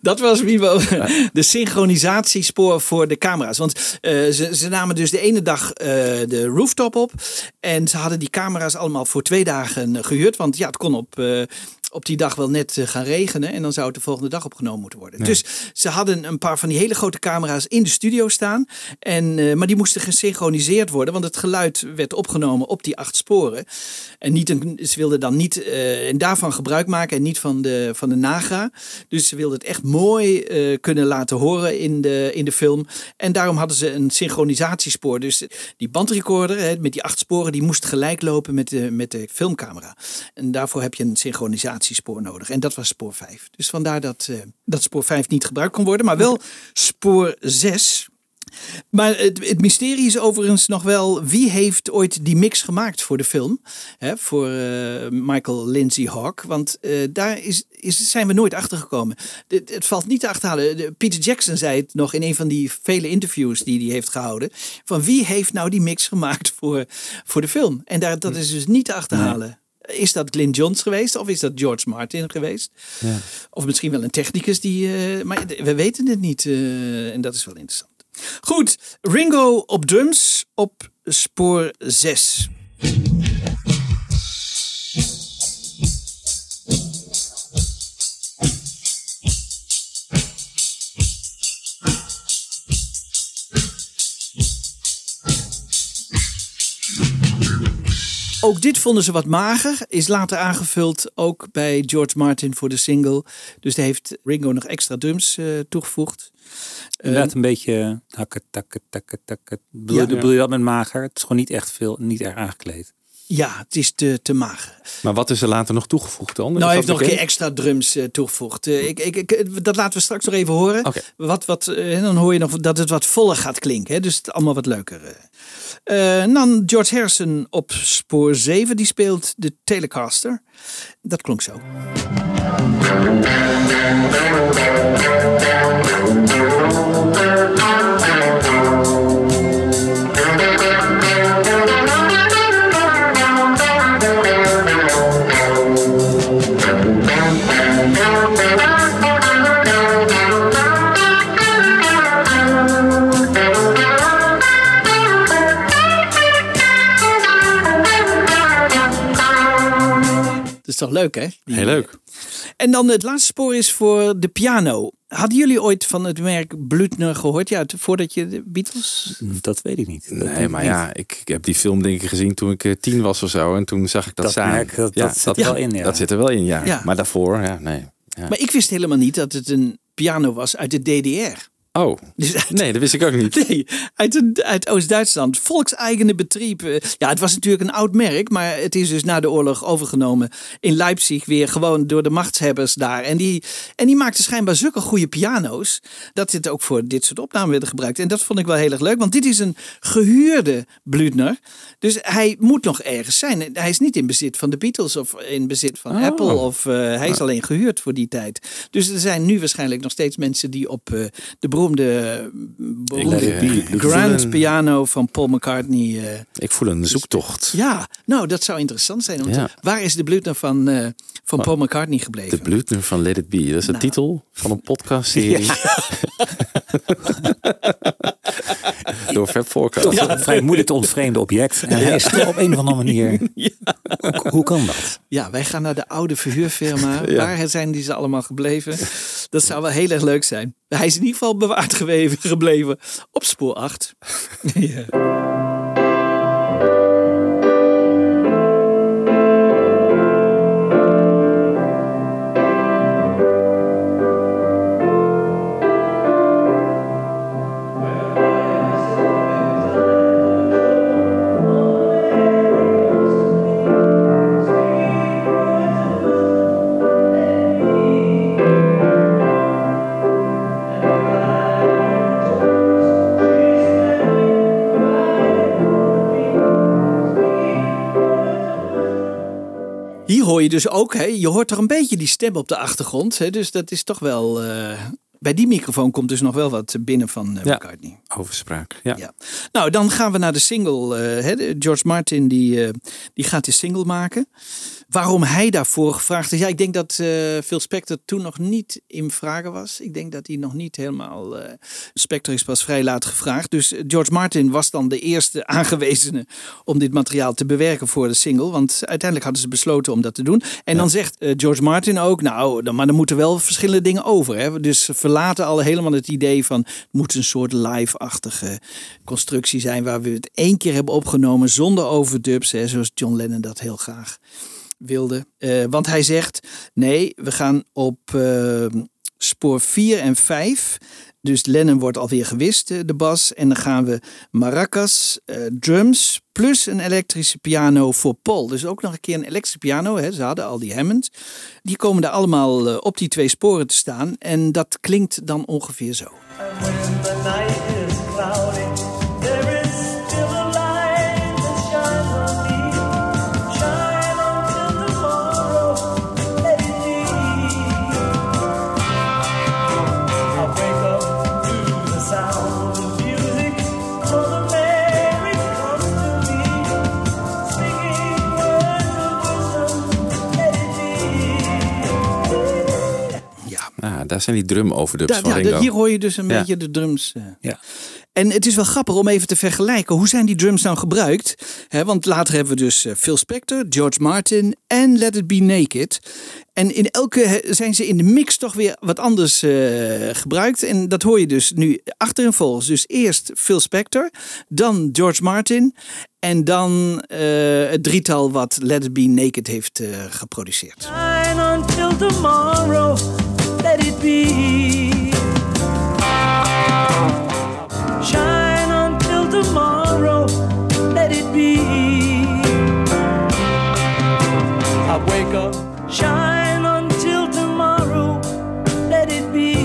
Dat was wie we de synchronisatiespoor voor de camera's. Want eh, ze, ze namen dus de ene dag eh, de rooftop op. En ze hadden die camera's allemaal voor twee dagen gehuurd. Want ja, het kon op, eh, op die dag wel net eh, gaan regenen. En dan zou het de volgende dag opgenomen moeten worden. Ja. Dus ze hadden een paar van die hele grote camera's in de studio staan. En, eh, maar die moesten gesynchroniseerd worden. Want het geluid werd opgenomen op die acht sporen. En niet een, ze wilden dan niet eh, en daarvan gebruik maken. En niet van de, van de Nagra. Dus ze wilden het echt mooi kunnen laten horen in de, in de film. En daarom hadden ze een synchronisatiespoor. Dus die bandrecorder hè, met die acht sporen. Die moest gelijk lopen met de, met de filmcamera. En daarvoor heb je een synchronisatiespoor nodig. En dat was spoor 5. Dus vandaar dat, eh, dat spoor 5 niet gebruikt kon worden. Maar wel spoor 6. Maar het, het mysterie is overigens nog wel wie heeft ooit die mix gemaakt voor de film. Hè, voor eh, Michael Lindsay Hawk. Want eh, daar is, is, zijn we nooit achter gekomen. Het, het valt niet te achterhalen. De- Peter Jackson zei het nog in een van die vele interviews die hij heeft gehouden. Van wie heeft nou die mix gemaakt voor, voor de film? En daar, dat is dus niet te achterhalen. Is dat Glyn Johns geweest of is dat George Martin geweest? Ja. Of misschien wel een technicus die. eh, maar we weten het niet. eh, en dat is wel interessant. Goed, Ringo op drums op spoor 6. Ook dit vonden ze wat mager. Is later aangevuld ook bij George Martin voor de single. Dus daar heeft Ringo nog extra drums eh, toegevoegd. Inderdaad een beetje hakken, takken, takken, takken. Bedoel, Ja. bedoel je dat met mager? Het is gewoon niet echt veel, niet erg aangekleed. Ja, het is te, te mager. Maar wat is er later nog toegevoegd dan? Nou, hij heeft nog een keer extra drums eh, toegevoegd. Eh, ik, ik, ik, dat laten we straks nog even horen. Wat, wat, eh, dan hoor je nog dat het wat voller gaat klinken. Hè? Dus het allemaal wat leuker. eh. Eh, dan George Harrison op spoor 7. Die speelt de Telecaster. Dat klonk zo. Toch leuk, hè? Die- Heel leuk. En dan het laatste spoor is voor de piano. Hadden jullie ooit van het merk Blutner gehoord? Ja, voordat je de Beatles... Dat weet ik niet. Nee, maar ja, ik, ik heb die film denk ik gezien toen ik eh, tien was of zo. En toen zag ik dat, Dat staan. merk, dat- dat zit er wel in, ja. Dat zit er wel in, ja. Ja. Maar daarvoor, ja, nee. Ja. Maar ik wist helemaal niet dat het een piano was uit de DDR. Oh, nee, dat wist ik ook niet. Nee, uit, Oost-Duitsland. Volkseigene betrieb. Eh, Ja, het was natuurlijk een oud merk, maar het is dus na de oorlog overgenomen in Leipzig weer gewoon door de machtshebbers daar. En die, en die maakten schijnbaar zulke goede piano's dat dit ook voor dit soort opnamen werd gebruikt. En dat vond ik wel heel erg leuk, want dit is een gehuurde Blüthner. Dus hij moet nog ergens zijn. Hij is niet in bezit van de Beatles of in bezit van Oh. Apple of eh, hij is alleen gehuurd voor die tijd. Dus er zijn nu waarschijnlijk nog steeds mensen die op eh, de beroemde, beroemde Ik, eh, grand piano van Paul McCartney. eh, Ik voel een zoektocht. ja, nou dat zou interessant zijn. Want Ja. Waar is de Blüthner van, eh, van Paul McCartney gebleven? De Blutner van Let It Be. Dat is de Nou. titel van een podcastserie. Door Fab Forecast. Een vrij moeilijk te ontvreemde object. En hij is toch op een of andere manier. Hoe, hoe kan dat? Ja, wij gaan naar de oude verhuurfirma. Ja. Waar zijn die ze allemaal gebleven? Dat zou wel heel erg leuk zijn. Hij is in ieder geval bewaard geweven, gebleven op spoor 8. ja. Je dus ook, hè, je hoort toch een beetje die stem op de achtergrond. Hè, dus dat is toch wel. eh, bij die microfoon komt dus nog wel wat binnen van eh, Ja. McCartney. Overspraak. Ja. Ja. Nou, dan gaan we naar de single. eh, hè, de- George Martin die, die gaat die single maken. Waarom hij daarvoor gevraagd is. Ja, ik denk dat eh, Phil Spector toen nog niet in vragen was. Ik denk dat hij nog niet helemaal. eh Spector is pas vrij laat gevraagd. Dus George Martin was dan de eerste aangewezene om dit materiaal te bewerken voor de single. Want uiteindelijk hadden ze besloten om dat te doen. En dan zegt eh, George Martin ook. Nou, dan, maar er moeten wel verschillende dingen over. Hè? Dus verlaten al helemaal het idee van. Het moet een soort live-achtige constructie zijn. Waar we het één keer hebben opgenomen zonder overdubs. Hè, zoals John Lennon dat heel graag wilde. Eh, want hij zegt, nee, we gaan op eh, spoor 4 en 5. Dus Lennon wordt alweer gewist, eh, de bas. En dan gaan we maracas, eh, drums, plus een elektrische piano voor Paul. Dus ook nog een keer een elektrische piano. Hè. Ze hadden al die Hammond. Die komen daar allemaal op die twee sporen te staan. En dat klinkt dan ongeveer zo. Daar zijn die drum overdubs Daar- van ja, Ringo. hier hoor je dus een Ja. beetje de drums. eh. Ja. En het is wel grappig om even te vergelijken. Hoe zijn die drums nou gebruikt? Hè, want later hebben we dus eh, Phil Spector, George Martin en Let It Be Naked. En in elke zijn ze in de mix toch weer wat anders eh, gebruikt. En dat hoor je dus nu achter en volgens. Dus eerst Phil Spector, dan George Martin. En dan eh, het drietal wat Let It Be Naked heeft geproduceerd. Shine until tomorrow. Let it be. Shine until tomorrow. Let it be. I wake up. Shine until tomorrow. Let it be.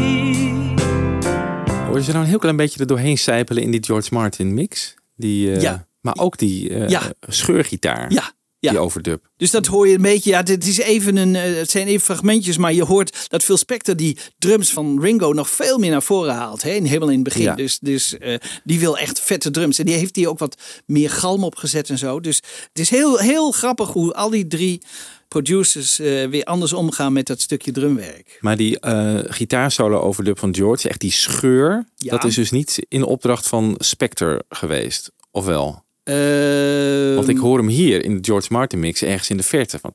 Hoor je ze nou een heel klein beetje er doorheen sijpelen in die George Martin mix? Die, eh, Ja. Maar ook die Ja. scheurgitaar. Ja, ja. Die overdub. Dus dat hoor je een beetje. Ja, dit is even een, eh, het zijn even fragmentjes, maar je hoort dat Phil Spector die drums van Ringo nog veel meer naar voren haalt. Hè, helemaal in het begin. Ja. Dus, dus eh, die wil echt vette drums. En die heeft die ook wat meer galm opgezet en zo. Dus het is heel, heel grappig hoe al die drie producers eh, weer anders omgaan met dat stukje drumwerk. Maar die eh gitaarsolo overdub van George, echt die scheur, Ja. dat is dus niet in opdracht van Spector geweest. Of wel? Ehm, Want ik hoor hem hier in de George Martin mix ergens in de verte. Van...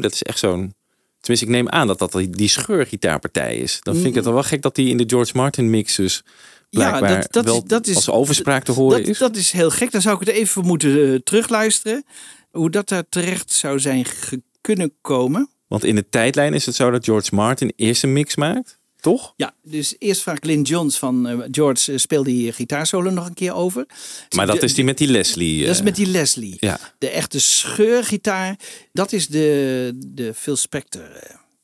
Dat is echt zo'n... Tenminste, ik neem aan dat dat die- scheurgitaarpartij is. Dan vind ik het wel gek dat die in de George Martin mix dus blijkbaar wel als overspraak te horen dat, is. Dat is heel gek. Dan zou ik het even voor moeten eh, terugluisteren. Hoe dat daar terecht zou zijn kunnen komen. Want in de tijdlijn is het zo dat George Martin eerst een mix maakt, toch? Ja, dus eerst vraagt Lynn Johns van eh, George, eh, speel die gitaarsolo nog een keer over. Maar dat De- is die met die Leslie. Dat is eh, met die Leslie. Ja, De echte scheurgitaar, dat is de, de Phil Spector.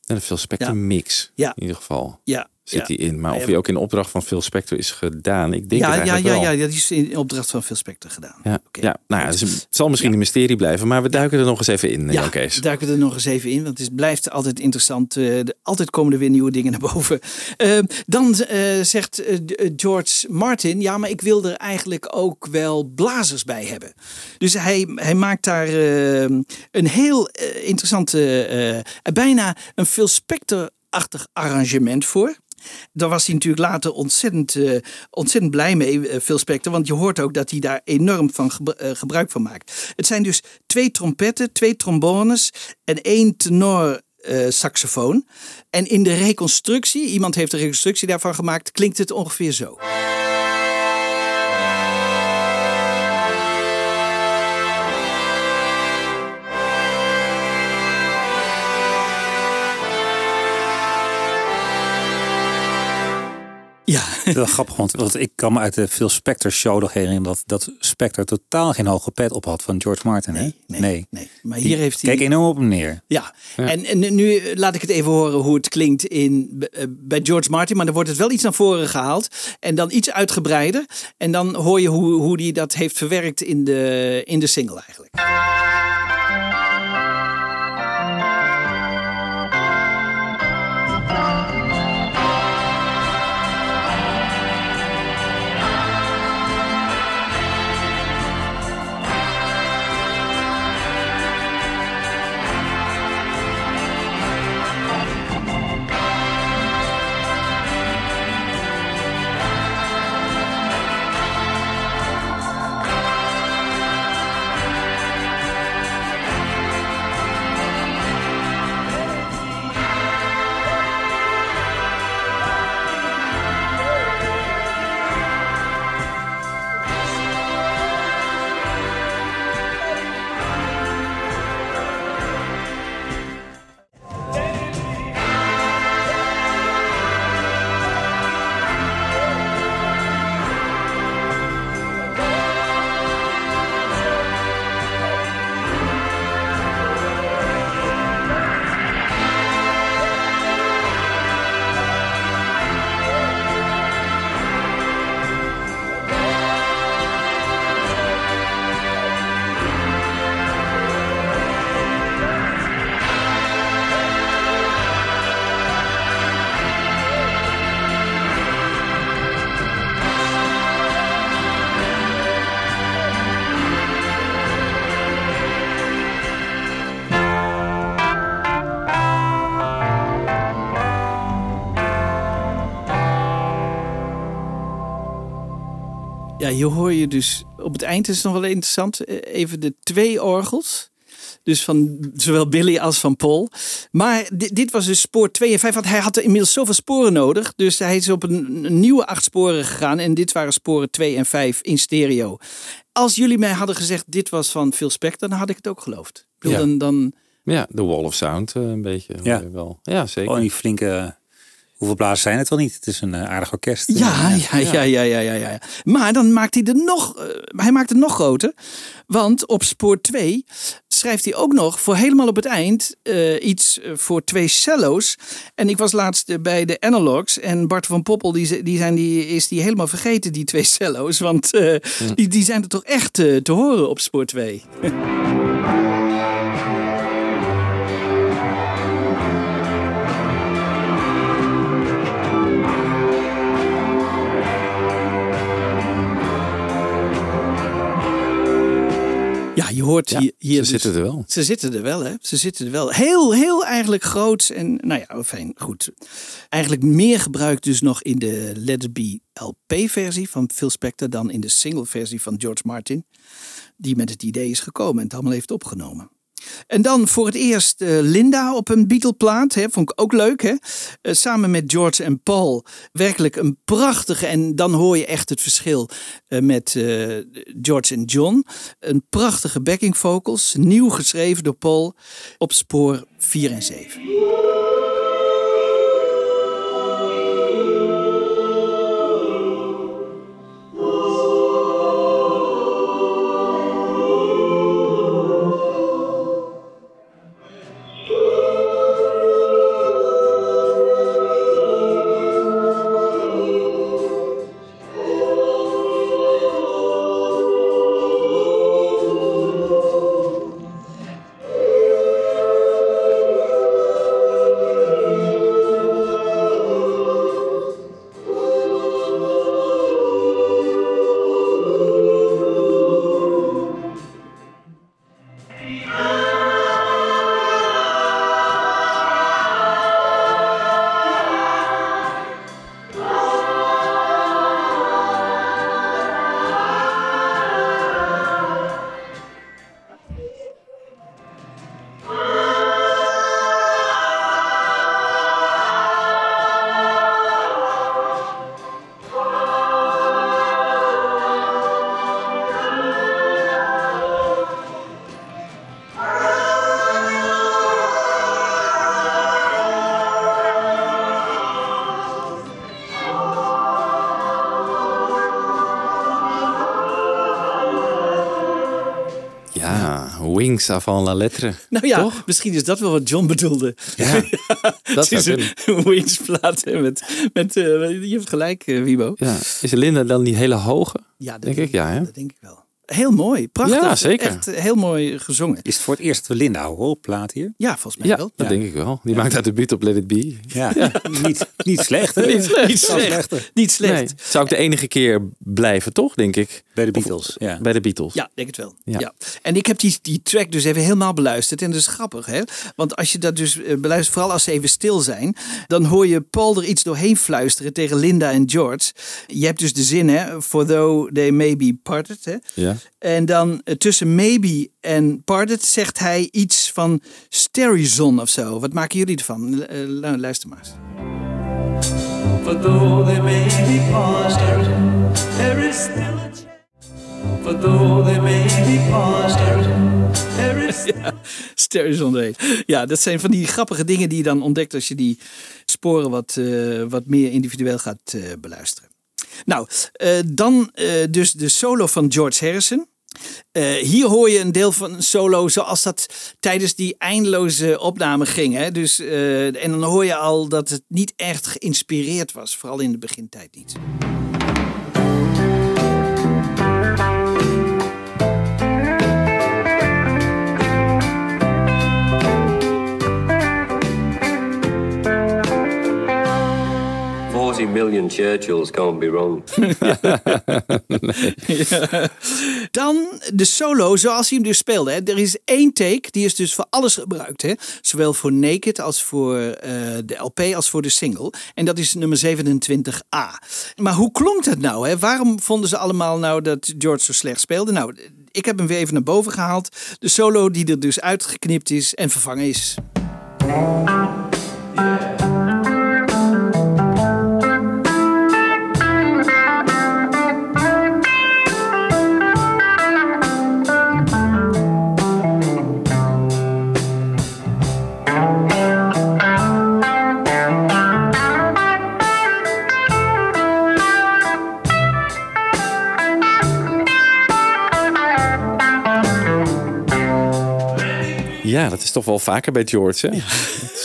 en een Phil Spector Ja. mix Ja. in ieder geval. Ja, Zit ja. die in. Maar Ja, of ja. die ook in opdracht van Phil Spector is gedaan, ik denk ja, het ja, ja, wel. ja, dat is in opdracht van Phil Spector gedaan. Ja, ja nou ja, dus het zal misschien een mysterie blijven, maar we duiken er nog eens even in, Ja, Jan Kees. duiken we er nog eens even in, want het blijft altijd interessant. eh, altijd komen er weer nieuwe dingen naar boven. Eh, dan eh, zegt eh, eh, George Martin, ja, maar ik wil er eigenlijk ook wel blazers bij hebben. Dus hij, hij maakt daar eh, een heel eh, interessante, eh, bijna een Phil Spector-achtig arrangement voor. Daar was hij natuurlijk later ontzettend, eh, ontzettend blij mee, eh, Phil Spector. Want je hoort ook dat hij daar enorm van eh, gebruik van maakt. Het zijn dus twee trompetten, twee trombones en één tenor saxofoon. En in de reconstructie, iemand heeft de reconstructie daarvan gemaakt, klinkt het ongeveer zo. Ja. Wel grappig, want, want ik kan me uit de Phil Spector show nog herinneren dat, dat Spector totaal geen hoge pet op had van George Martin. hè? Nee, nee. Maar Die hier heeft hij- Kijk enorm op hem neer. Ja, En, en nu laat ik het even horen hoe het klinkt in, eh, bij George Martin. Maar dan wordt het wel iets naar voren gehaald. En dan iets uitgebreider. En dan hoor je hoe, hoe hij dat heeft verwerkt in de, in de single eigenlijk. Hier hoor je dus op het eind is het nog wel interessant. eh, Even de twee orgels. Dus van zowel Billy als van Paul. Maar dit, dit was dus spoor 2 en 5. Want hij had er inmiddels zoveel sporen nodig. Dus hij is op een, een nieuwe acht sporen gegaan. En dit waren sporen 2 en 5 in stereo. Als jullie mij hadden gezegd dit was van Phil Spector, dan had ik het ook geloofd. Ik bedoel, Ja. dan, dan, Ja, de Wall of Sound eh, een beetje. Ja. je wel. ja zeker. Oh, die flinke... Hoeveel blazers zijn het wel niet? Het is een eh, aardig orkest. Ja, ja, ja, ja, ja, ja, ja. Maar dan maakt hij er nog, eh, hij maakt het nog groter. Want op spoor 2 schrijft hij ook nog voor helemaal op het eind eh, iets eh, voor twee cello's. En ik was laatst eh, bij de Analogs en Bart van Poppel die, die, zijn die, is die helemaal vergeten, die twee cello's. Want eh, die, die zijn er toch echt eh, te horen op spoor 2. je hoort hier, hier ze dus- zitten er wel. Ze zitten er wel, hè? Ze zitten er wel. Heel, heel eigenlijk groot. En nou ja, fijn, goed. Eigenlijk meer gebruikt dus nog in de Let It Be LP-versie van Phil Spector dan in de single-versie van George Martin. Die met het idee is gekomen en het allemaal heeft opgenomen. En dan voor het eerst eh, Linda op een Beatle-plaat. Hè, vond ik ook leuk. Hè? Eh, samen met George en Paul. Werkelijk een prachtige. En dan hoor je echt het verschil eh, met George en John. Een prachtige backing vocals. Nieuw geschreven door Paul. Op spoor 4 en 7. Wings avant la lettre. Nou ja, Toch? misschien is dat wel wat John bedoelde. Ja, dat is een Wings-plaat met, met eh, je hebt gelijk, eh, Wibo. Ja. Is Linda dan die hele hoge? Ja, dat denk ik. Ja, hè? Dat denk ik wel. Heel mooi, prachtig. Ja, zeker. Echt heel mooi gezongen. Is het voor het eerst dat we Linda horen op plaat hier? Ja, volgens mij Ja, wel. dat denk ik wel. Die maakt uit de beat op Let It Be. Ja, Niet, niet slecht. Hè? Niet slecht. Niet slecht. slechter. Niet slecht. Nee, het zou ook de enige keer blijven, toch, denk ik? Bij de Beatles. Ja. Bij de Beatles. Ja, denk het wel. Ja. Ja. En ik heb die, die track dus even helemaal beluisterd. En dat is grappig, hè? Want als je dat dus eh, beluistert, vooral als ze even stil zijn, dan hoor je Paul er iets doorheen fluisteren tegen Linda en George. Je hebt dus de zin, hè? For though they may be parted, hè? Ja. En dan eh, tussen maybe en parted zegt hij iets van sterizon of zo. Wat maken jullie ervan? Lu- luister maar eens. For though they may be parted, there is still a chance. For though they may be parted, there is Ja, sterizon heet. Ja, dat zijn van die grappige dingen die je dan ontdekt als je die sporen wat, eh, wat meer individueel gaat beluisteren. Nou, eh, dan eh, dus de solo van George Harrison. Eh, hier hoor je een deel van een solo zoals dat tijdens die eindeloze opname ging. Hè? Dus, en dan hoor je al dat het niet echt geïnspireerd was, vooral in de begintijd niet. Million Churchills can't be wrong. Dan de solo zoals hij hem dus speelde. Hè. Er is één take, die is dus voor alles gebruikt. Hè. Zowel voor Naked als voor eh, de LP als voor de single. En dat is nummer 27a. Maar hoe klonk dat nou? Hè? Waarom vonden ze allemaal nou dat George zo slecht speelde? Nou, ik heb hem weer even naar boven gehaald. De solo die er dus uitgeknipt is en vervangen is. Ja, dat is toch wel vaker bij George?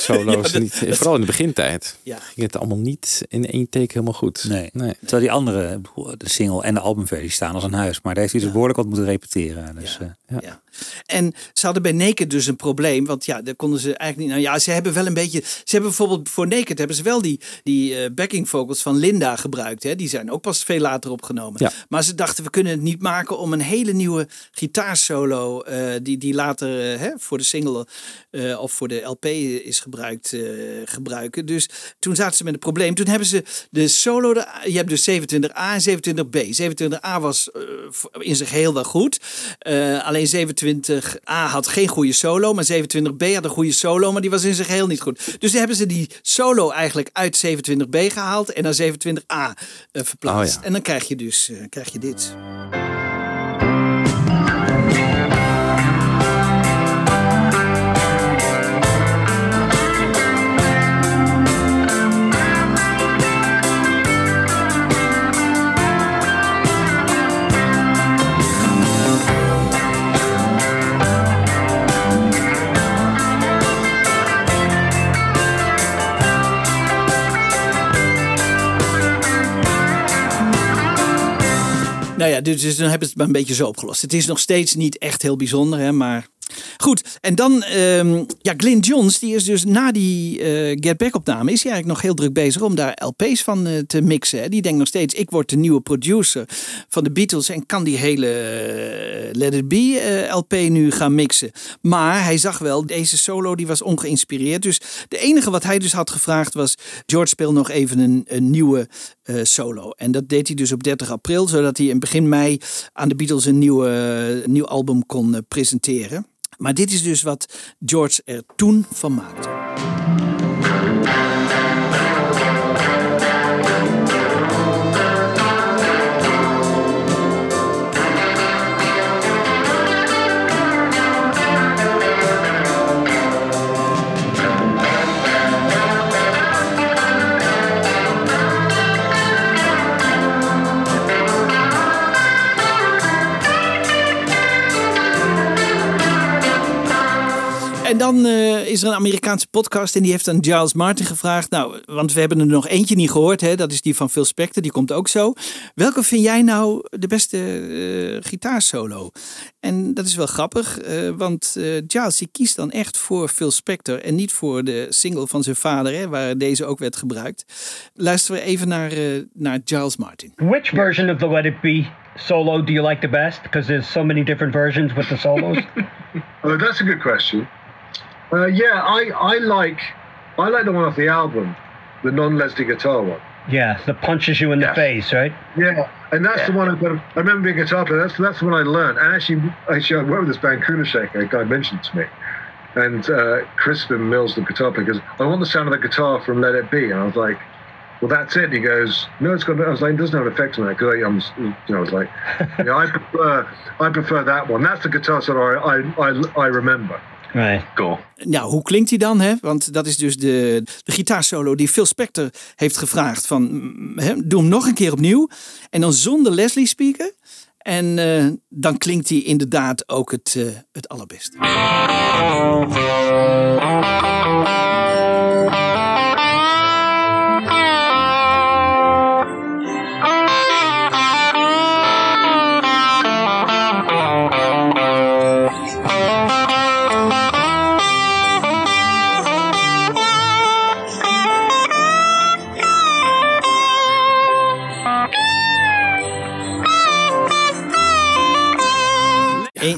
Solo's, Ja, dat- niet, dat- vooral in de begintijd. Ja. Ging het allemaal niet in één take helemaal goed. Nee. Terwijl die andere, de single en de albumversie staan als een huis. Maar daar heeft hij dus behoorlijk wat moeten repeteren. Dus, eh, Ja. En ze hadden bij Naked dus een probleem. Want ja, daar konden ze eigenlijk niet. Nou ja, ze hebben wel een beetje. Ze hebben bijvoorbeeld voor Naked hebben ze wel die, die eh, backing vocals van Linda gebruikt. Hè? Die zijn ook pas veel later opgenomen. Ja. Maar ze dachten, we kunnen het niet maken om een hele nieuwe gitaarsolo. eh die, die later hè, voor de single eh, of voor de LP is gebruikt, eh, gebruiken. Dus toen zaten ze met een probleem. Toen hebben ze de solo. De, je hebt dus 27A en 27B. 27A was eh, in zich heel wel goed. Eh, alleen 27A had geen goede solo, maar 27B had een goede solo, maar die was in zijn geheel niet goed. Dus hebben ze die solo eigenlijk uit 27B gehaald en naar 27A eh, verplaatst. Oh ja. En dan krijg je dus krijg je dit. Nou ja, dus, dus dan hebben ze het maar een beetje zo opgelost. Het is nog steeds niet echt heel bijzonder, hè, maar goed. En dan, ehm, ja, Glyn Johns, die is dus na die eh, Get Back opname, is hij eigenlijk nog heel druk bezig om daar LP's van eh, te mixen. Die denkt nog steeds, ik word de nieuwe producer van de Beatles en kan die hele eh, Let It Be LP nu gaan mixen. Maar hij zag wel, deze solo die was ongeïnspireerd. Dus de enige wat hij dus had gevraagd was, George speel nog even een nieuwe eh, solo. En dat deed hij dus op 30 april, zodat hij in begin mei aan de Beatles een, nieuwe, nieuw album kon eh, presenteren. Maar dit is dus wat George er toen van maakte. En dan eh, is er een Amerikaanse podcast en die heeft aan Giles Martin gevraagd. Nou, want we hebben er nog eentje niet gehoord. Hè? Dat is die van Phil Spector, die komt ook zo. Welke vind jij nou de beste eh, gitaarsolo? En dat is wel grappig, eh, want eh, Giles die kiest dan echt voor Phil Spector en niet voor de single van zijn vader, hè, waar deze ook werd gebruikt. Luisteren we even naar, eh, naar Giles Martin. Which version of the Let It Be solo do you like the best? Because there's so many different versions with the solos. Oh, that's a good question. Uh, yeah, I, I like I like the one off the album, the non-Leslie guitar one. yeah, that punches you in the face, right? Yeah, and that's the one I, I remember being a guitar player. That's that's the one I learned. And actually, actually, I worked with this band Kunashek. A guy mentioned to me, and uh, Crispin Mills, the guitar player, goes, "I want the sound of the guitar from Let It Be," and I was like. Well, that's it. And He goes, no, it's got. I was like, it doesn't have an effect on that because I'm, you know, I was like, yeah, I prefer, I prefer that one. That's the guitar solo I, I, I, I remember. Right. Cool. Nou, hoe klinkt hij dan? Hè? Want dat is dus de, de gitaarsolo die Phil Spector heeft gevraagd. Van, mm, hè, doe hem nog een keer opnieuw. En dan zonder Leslie speaker. En eh, dan klinkt hij inderdaad ook het, eh, het allerbest.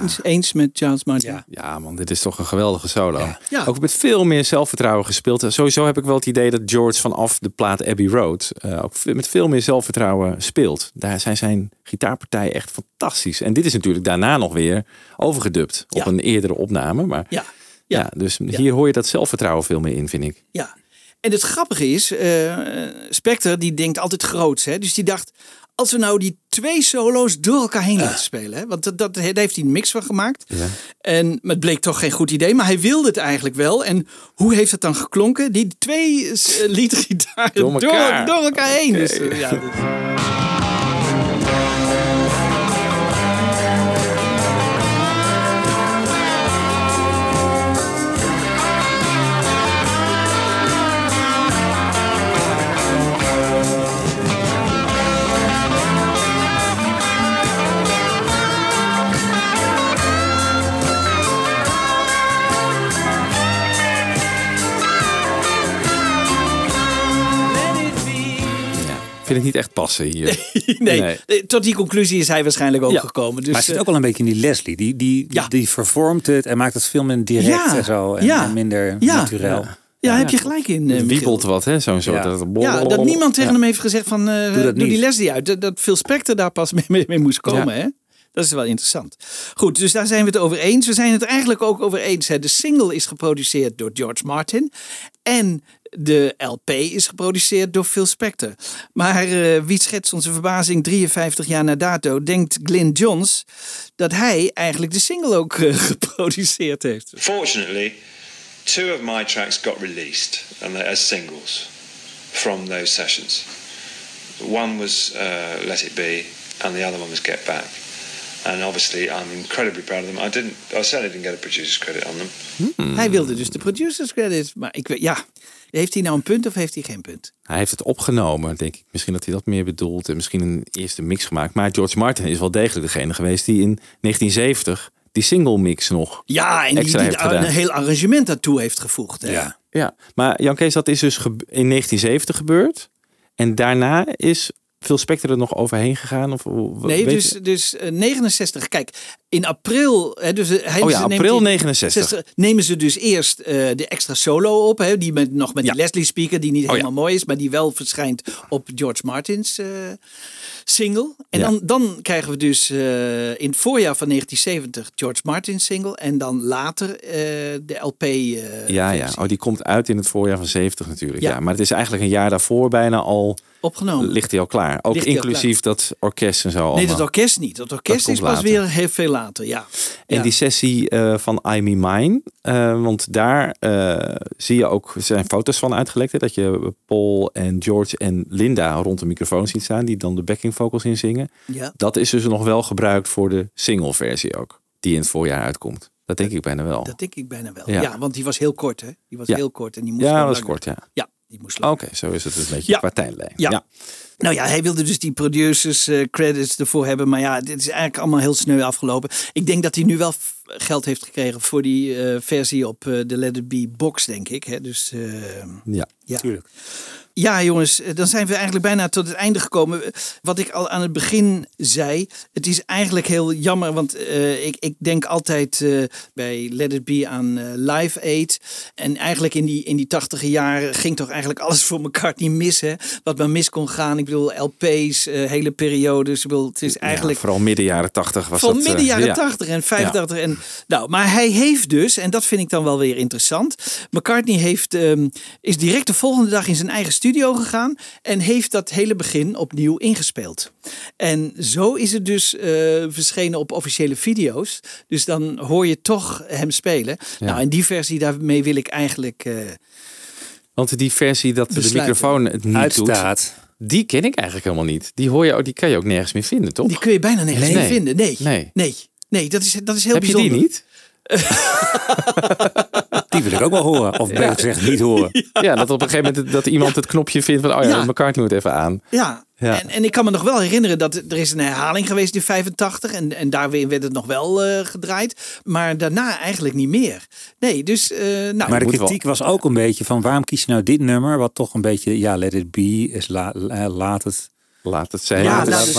Eens, eens met Charles Martin. Ja, man, dit is toch een geweldige solo. Ja. Ook met veel meer zelfvertrouwen gespeeld. En Sowieso heb ik wel het idee dat George vanaf de plaat Abbey Road eh, ook met veel meer zelfvertrouwen speelt. Daar zijn zijn gitaarpartijen echt fantastisch. En dit is natuurlijk daarna nog weer overgedubt op een eerdere opname. Maar Ja. ja, dus hier hoor je dat zelfvertrouwen veel meer in, vind ik. Ja. En het grappige is, eh Spectre die denkt altijd groots. Hè? Dus die dacht, als we nou die twee solo's door elkaar heen laten spelen. Hè? Want dat, dat, daar heeft hij een mix van gemaakt. En maar het bleek toch geen goed idee. Maar hij wilde het eigenlijk wel. En hoe heeft het dan geklonken? Die twee uh, liedgitaren Door elkaar. door, elkaar heen. Dus, eh, ja, dat- vind het niet echt passen hier. nee, Nee. tot die conclusie is hij waarschijnlijk ook gekomen. Dus, maar het zit eh, ook wel een beetje in die Leslie. Die, die, die vervormt het en maakt het veel minder direct Ja, en zo. En, ja, en minder ja. naturel. Ja. Ja, heb je gelijk in. eh, Het wiebelt wat, hè? Zo'n soort. Ja. dat- Ja, dat niemand tegen Ja. hem heeft gezegd van eh, Doe die niet. Leslie uit. Dat, dat Phil Spector daar pas mee, mee, mee moest komen. Ja. Hè? Dat is wel interessant. Goed, dus daar zijn we het over eens. We zijn het eigenlijk ook over eens. Hè. De single is geproduceerd door George Martin. En de LP is geproduceerd door Phil Spector. Maar eh, wie schetst onze verbazing 53 jaar na dato, denkt Glyn Johns dat hij eigenlijk de single ook eh, geproduceerd heeft. Fortunately, two of my tracks got released and as singles from those sessions. One was uh, Let It Be, and the other one was Get Back. And obviously, I'm incredibly proud of them. I didn't, I certainly didn't get a producer's credit on them. Hij wilde dus de producers credit. Maar ik weet, ja, heeft hij nou een punt of heeft hij geen punt? Hij heeft het opgenomen, denk ik. Misschien dat hij dat meer bedoelt. En misschien een eerste mix gemaakt. Maar George Martin is wel degelijk degene geweest die in 1970 die single mix nog Ja, en die, extra die heeft een heel arrangement daartoe heeft gevoegd. Hè? Ja. ja, maar Jan Kees, dat is dus in 1970 gebeurd. En daarna is Phil Spector er nog overheen gegaan? Of, Nee, dus, dus eh, 69. Kijk, in april. Hè, dus, eh, hij, Oh ja, april die- 69. 60 nemen ze dus eerst eh, de extra solo op. Hè, die met, nog met die Leslie speaker, die niet Oh helemaal mooi is, maar die wel verschijnt op George Martins eh, single. En Ja. dan, dan krijgen we dus in het voorjaar van 1970 George Martin's single. En dan later de LP. ja, ja. Oh, die komt uit in het voorjaar van 70 natuurlijk. Ja. Maar het is eigenlijk een jaar daarvoor bijna al. Opgenomen. Ligt hij al klaar. Ook Ligt inclusief dat orkest en zo. Nee, allemaal. dat orkest niet. Dat orkest is pas later. weer heel veel later. Ja. En Ja. die sessie eh, van I Me Mine, eh, want daar eh, zie je ook, er zijn foto's van uitgelekt, hè, dat je Paul en George en Linda rond de microfoon ziet staan, die dan de backing vocals inzingen. Ja. Dat is dus nog wel gebruikt voor de single versie ook, die in het voorjaar uitkomt. Dat denk ik bijna wel. Dat denk ik bijna wel. Ja. Ja, want die was heel kort, hè? Die was heel kort en die moest Ja, dat langer. kort, ja. Ja, die moest Oké, zo is het dus een beetje Ja. qua tijdlijn. Ja. Nou ja, hij wilde dus die producers eh, credits ervoor hebben. Maar ja, dit is eigenlijk allemaal heel sneu afgelopen. Ik denk dat hij nu wel geld heeft gekregen voor die eh, versie op eh, de Let It Be box, denk ik. Hè? Dus eh, Ja, ja. Ja, jongens, eh, dan zijn we eigenlijk bijna tot het einde gekomen. Wat ik al aan het begin zei, het is eigenlijk heel jammer, want eh, ik, ik denk altijd eh, bij Let It Be aan Live Aid. En eigenlijk in die, in die tachtige jaren ging toch eigenlijk alles voor McCartney mis, hè? Wat maar mis kon gaan. Ik bedoel, LP's, hele periodes. Ik bedoel, het is eigenlijk... Ja, vooral midden jaren 80 was Van dat. midden jaren ja. 80 en 85. En, nou, maar hij heeft dus, en dat vind ik dan wel weer interessant. McCartney heeft, ehm, is direct de volgende dag in zijn eigen studio gegaan. En heeft dat hele begin opnieuw ingespeeld. En zo is het dus eh, verschenen op officiële video's. Dus dan hoor je toch hem spelen. Ja. Nou, en die versie, daarmee wil ik eigenlijk. eh, Want die versie dat de microfoon het niet Uitstaat. doet, die ken ik eigenlijk helemaal niet. Die hoor je, ook- die kan je ook nergens meer vinden, toch? die kun je bijna nergens Nee. meer vinden. Nee. Nee. Nee. Nee, dat is, dat is heel Heb je bijzonder. die niet? Die wil ik ook wel horen. Of beter gezegd niet horen. Ja, dat op een gegeven moment dat iemand het knopje vindt van, oh ja, Ja. McCartney moet even aan. Ja. Ja. En, en ik kan me nog wel herinneren dat er is een herhaling geweest in 85 en, en daar weer werd het nog wel eh, gedraaid, maar daarna eigenlijk niet meer. Nee, dus eh, nou, maar de kritiek was ook een beetje van waarom kies je nou dit nummer? Wat toch een beetje, ja, let it be, is la, la- laat het Laat het zijn. Ja, Laat laat het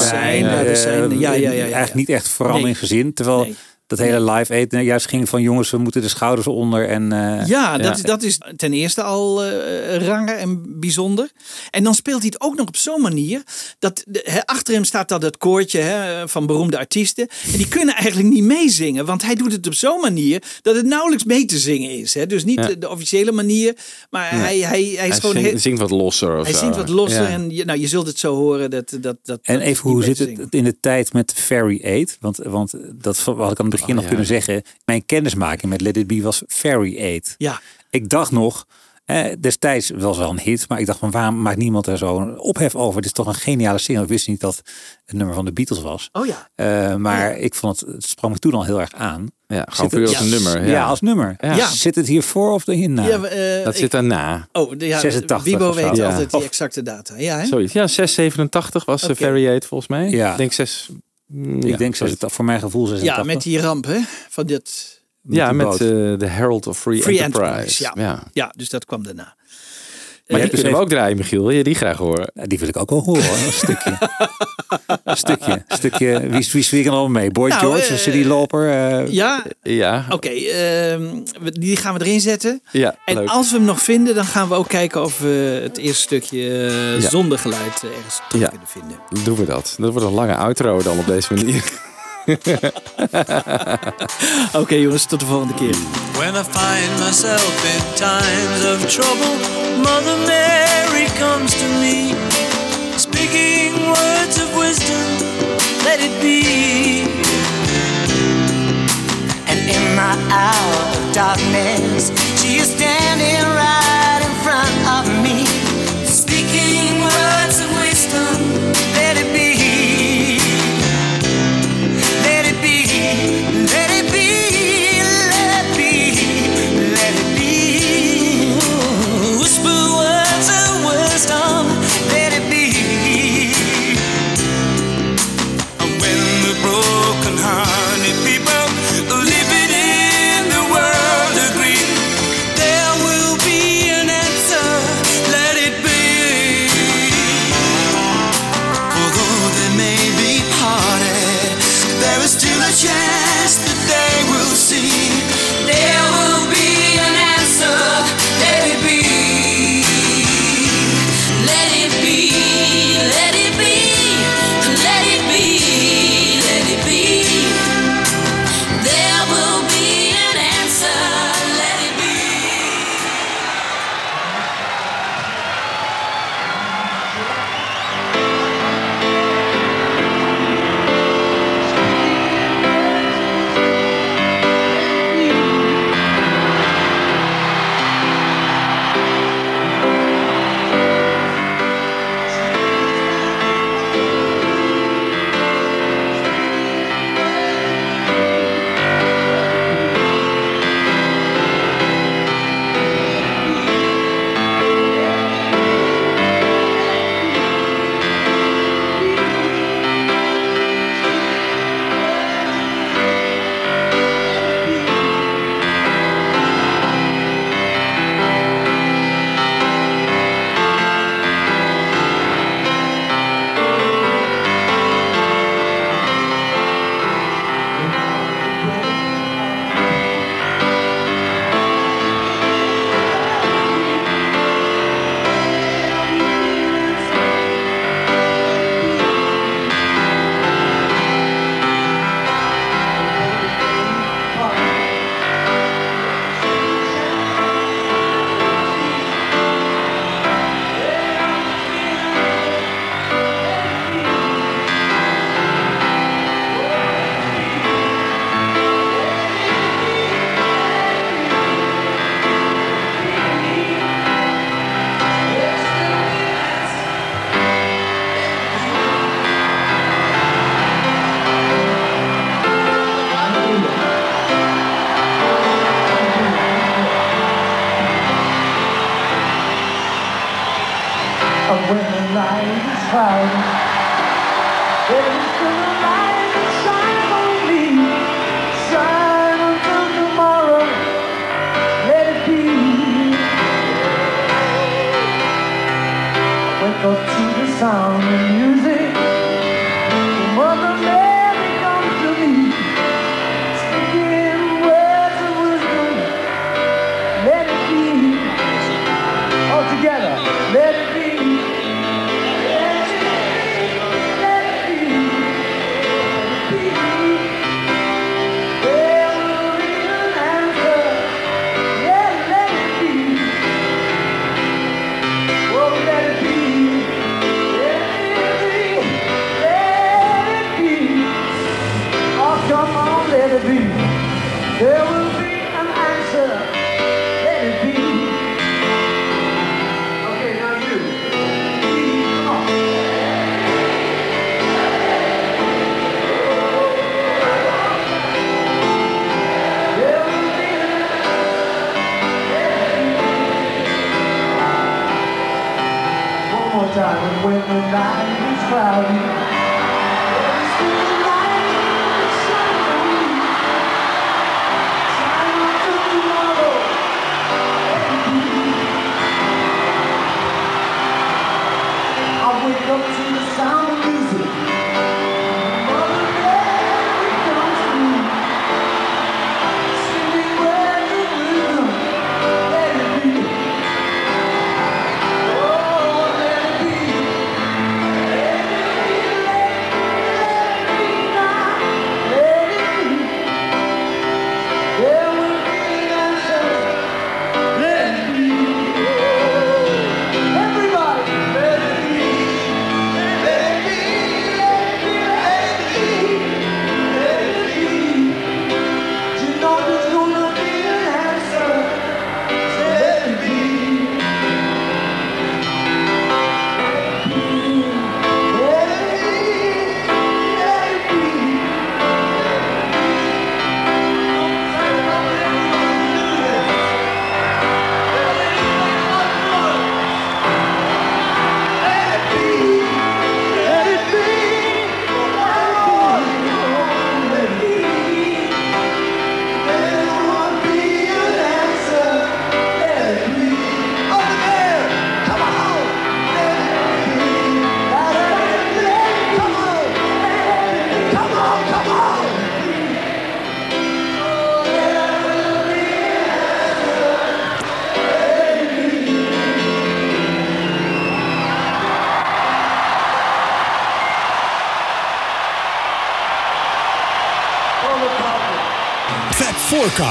zijn, eh. Ja, ja, ja. Eigenlijk niet echt verandering Nee. gezien. Terwijl Nee. Dat hele live aid eh, juist ging van jongens, we moeten de schouders onder. En, eh, Ja, dat, dat is ten eerste al eh ranger en bijzonder. En dan speelt hij het ook nog op zo'n manier dat de, hè, achter hem staat dat het koortje hè, van beroemde artiesten. En die kunnen eigenlijk niet meezingen, want hij doet het op zo'n manier dat het nauwelijks mee te zingen is. Hè. Dus niet Ja. de, de officiële manier, maar hij, hij, hij is Hij gewoon zingt, heel- zingt wat losser of hij zo. zingt wat losser Ja. en je, nou, je zult het zo horen dat dat dat. En dat even, hoe zit het in de tijd met Fairy 8? Want, want dat had ik aan het begin nog ja. kunnen zeggen. Mijn kennismaking met Let It Be was Fairy 8. Ja. Ik dacht nog, eh, destijds was wel een hit, maar ik dacht van waarom maakt niemand er zo'n ophef over? Dit is toch een geniale single. Ik wist niet dat het nummer van de Beatles was. Oh ja. Eh, maar ik vond het, het sprong me toen al heel erg aan. Ja, gewoon het- als een nummer, Ja. ja. als nummer. Ja. Ja. Zit het hier voor of hierna? Ja, eh, Dat ik- zit daarna. Oh, de, ja, 86 Wibo weet Ja. altijd die exacte data. Ja, hè? Zoiets. Ja, 687 was de Oké. Variate volgens mij. Ja. Ik denk 6... mm, ik ja, denk zoiets. 86, voor mijn gevoel 86. Ja, met die ramp hè, van dit Ja, die met eh, de Herald of Free, Free Enterprise. Enterprise. Ja. ja. Ja. dus dat kwam daarna. Maar die Eh, kunnen we ook draaien, Michiel. Wil je die graag horen? Ja, die wil ik ook wel horen, hoor. een stukje. een stukje. Stukje. Wie, wie wie kan allemaal mee? Boy Nou, George, eh, City Loper. eh, Ja, Ja. oké. ehm, die gaan we erin zetten. Ja, En leuk. als we hem nog vinden, dan gaan we ook kijken of we het eerste stukje eh, Ja. zonder geluid ergens terug Ja. kunnen vinden. Doen we dat. Dat wordt een lange outro dan op deze manier. Oké jongens, tot de volgende keer. When I find myself in times of trouble, Mother Mary comes to me, words of wisdom, let it be. And in my hour of darkness, she is standing right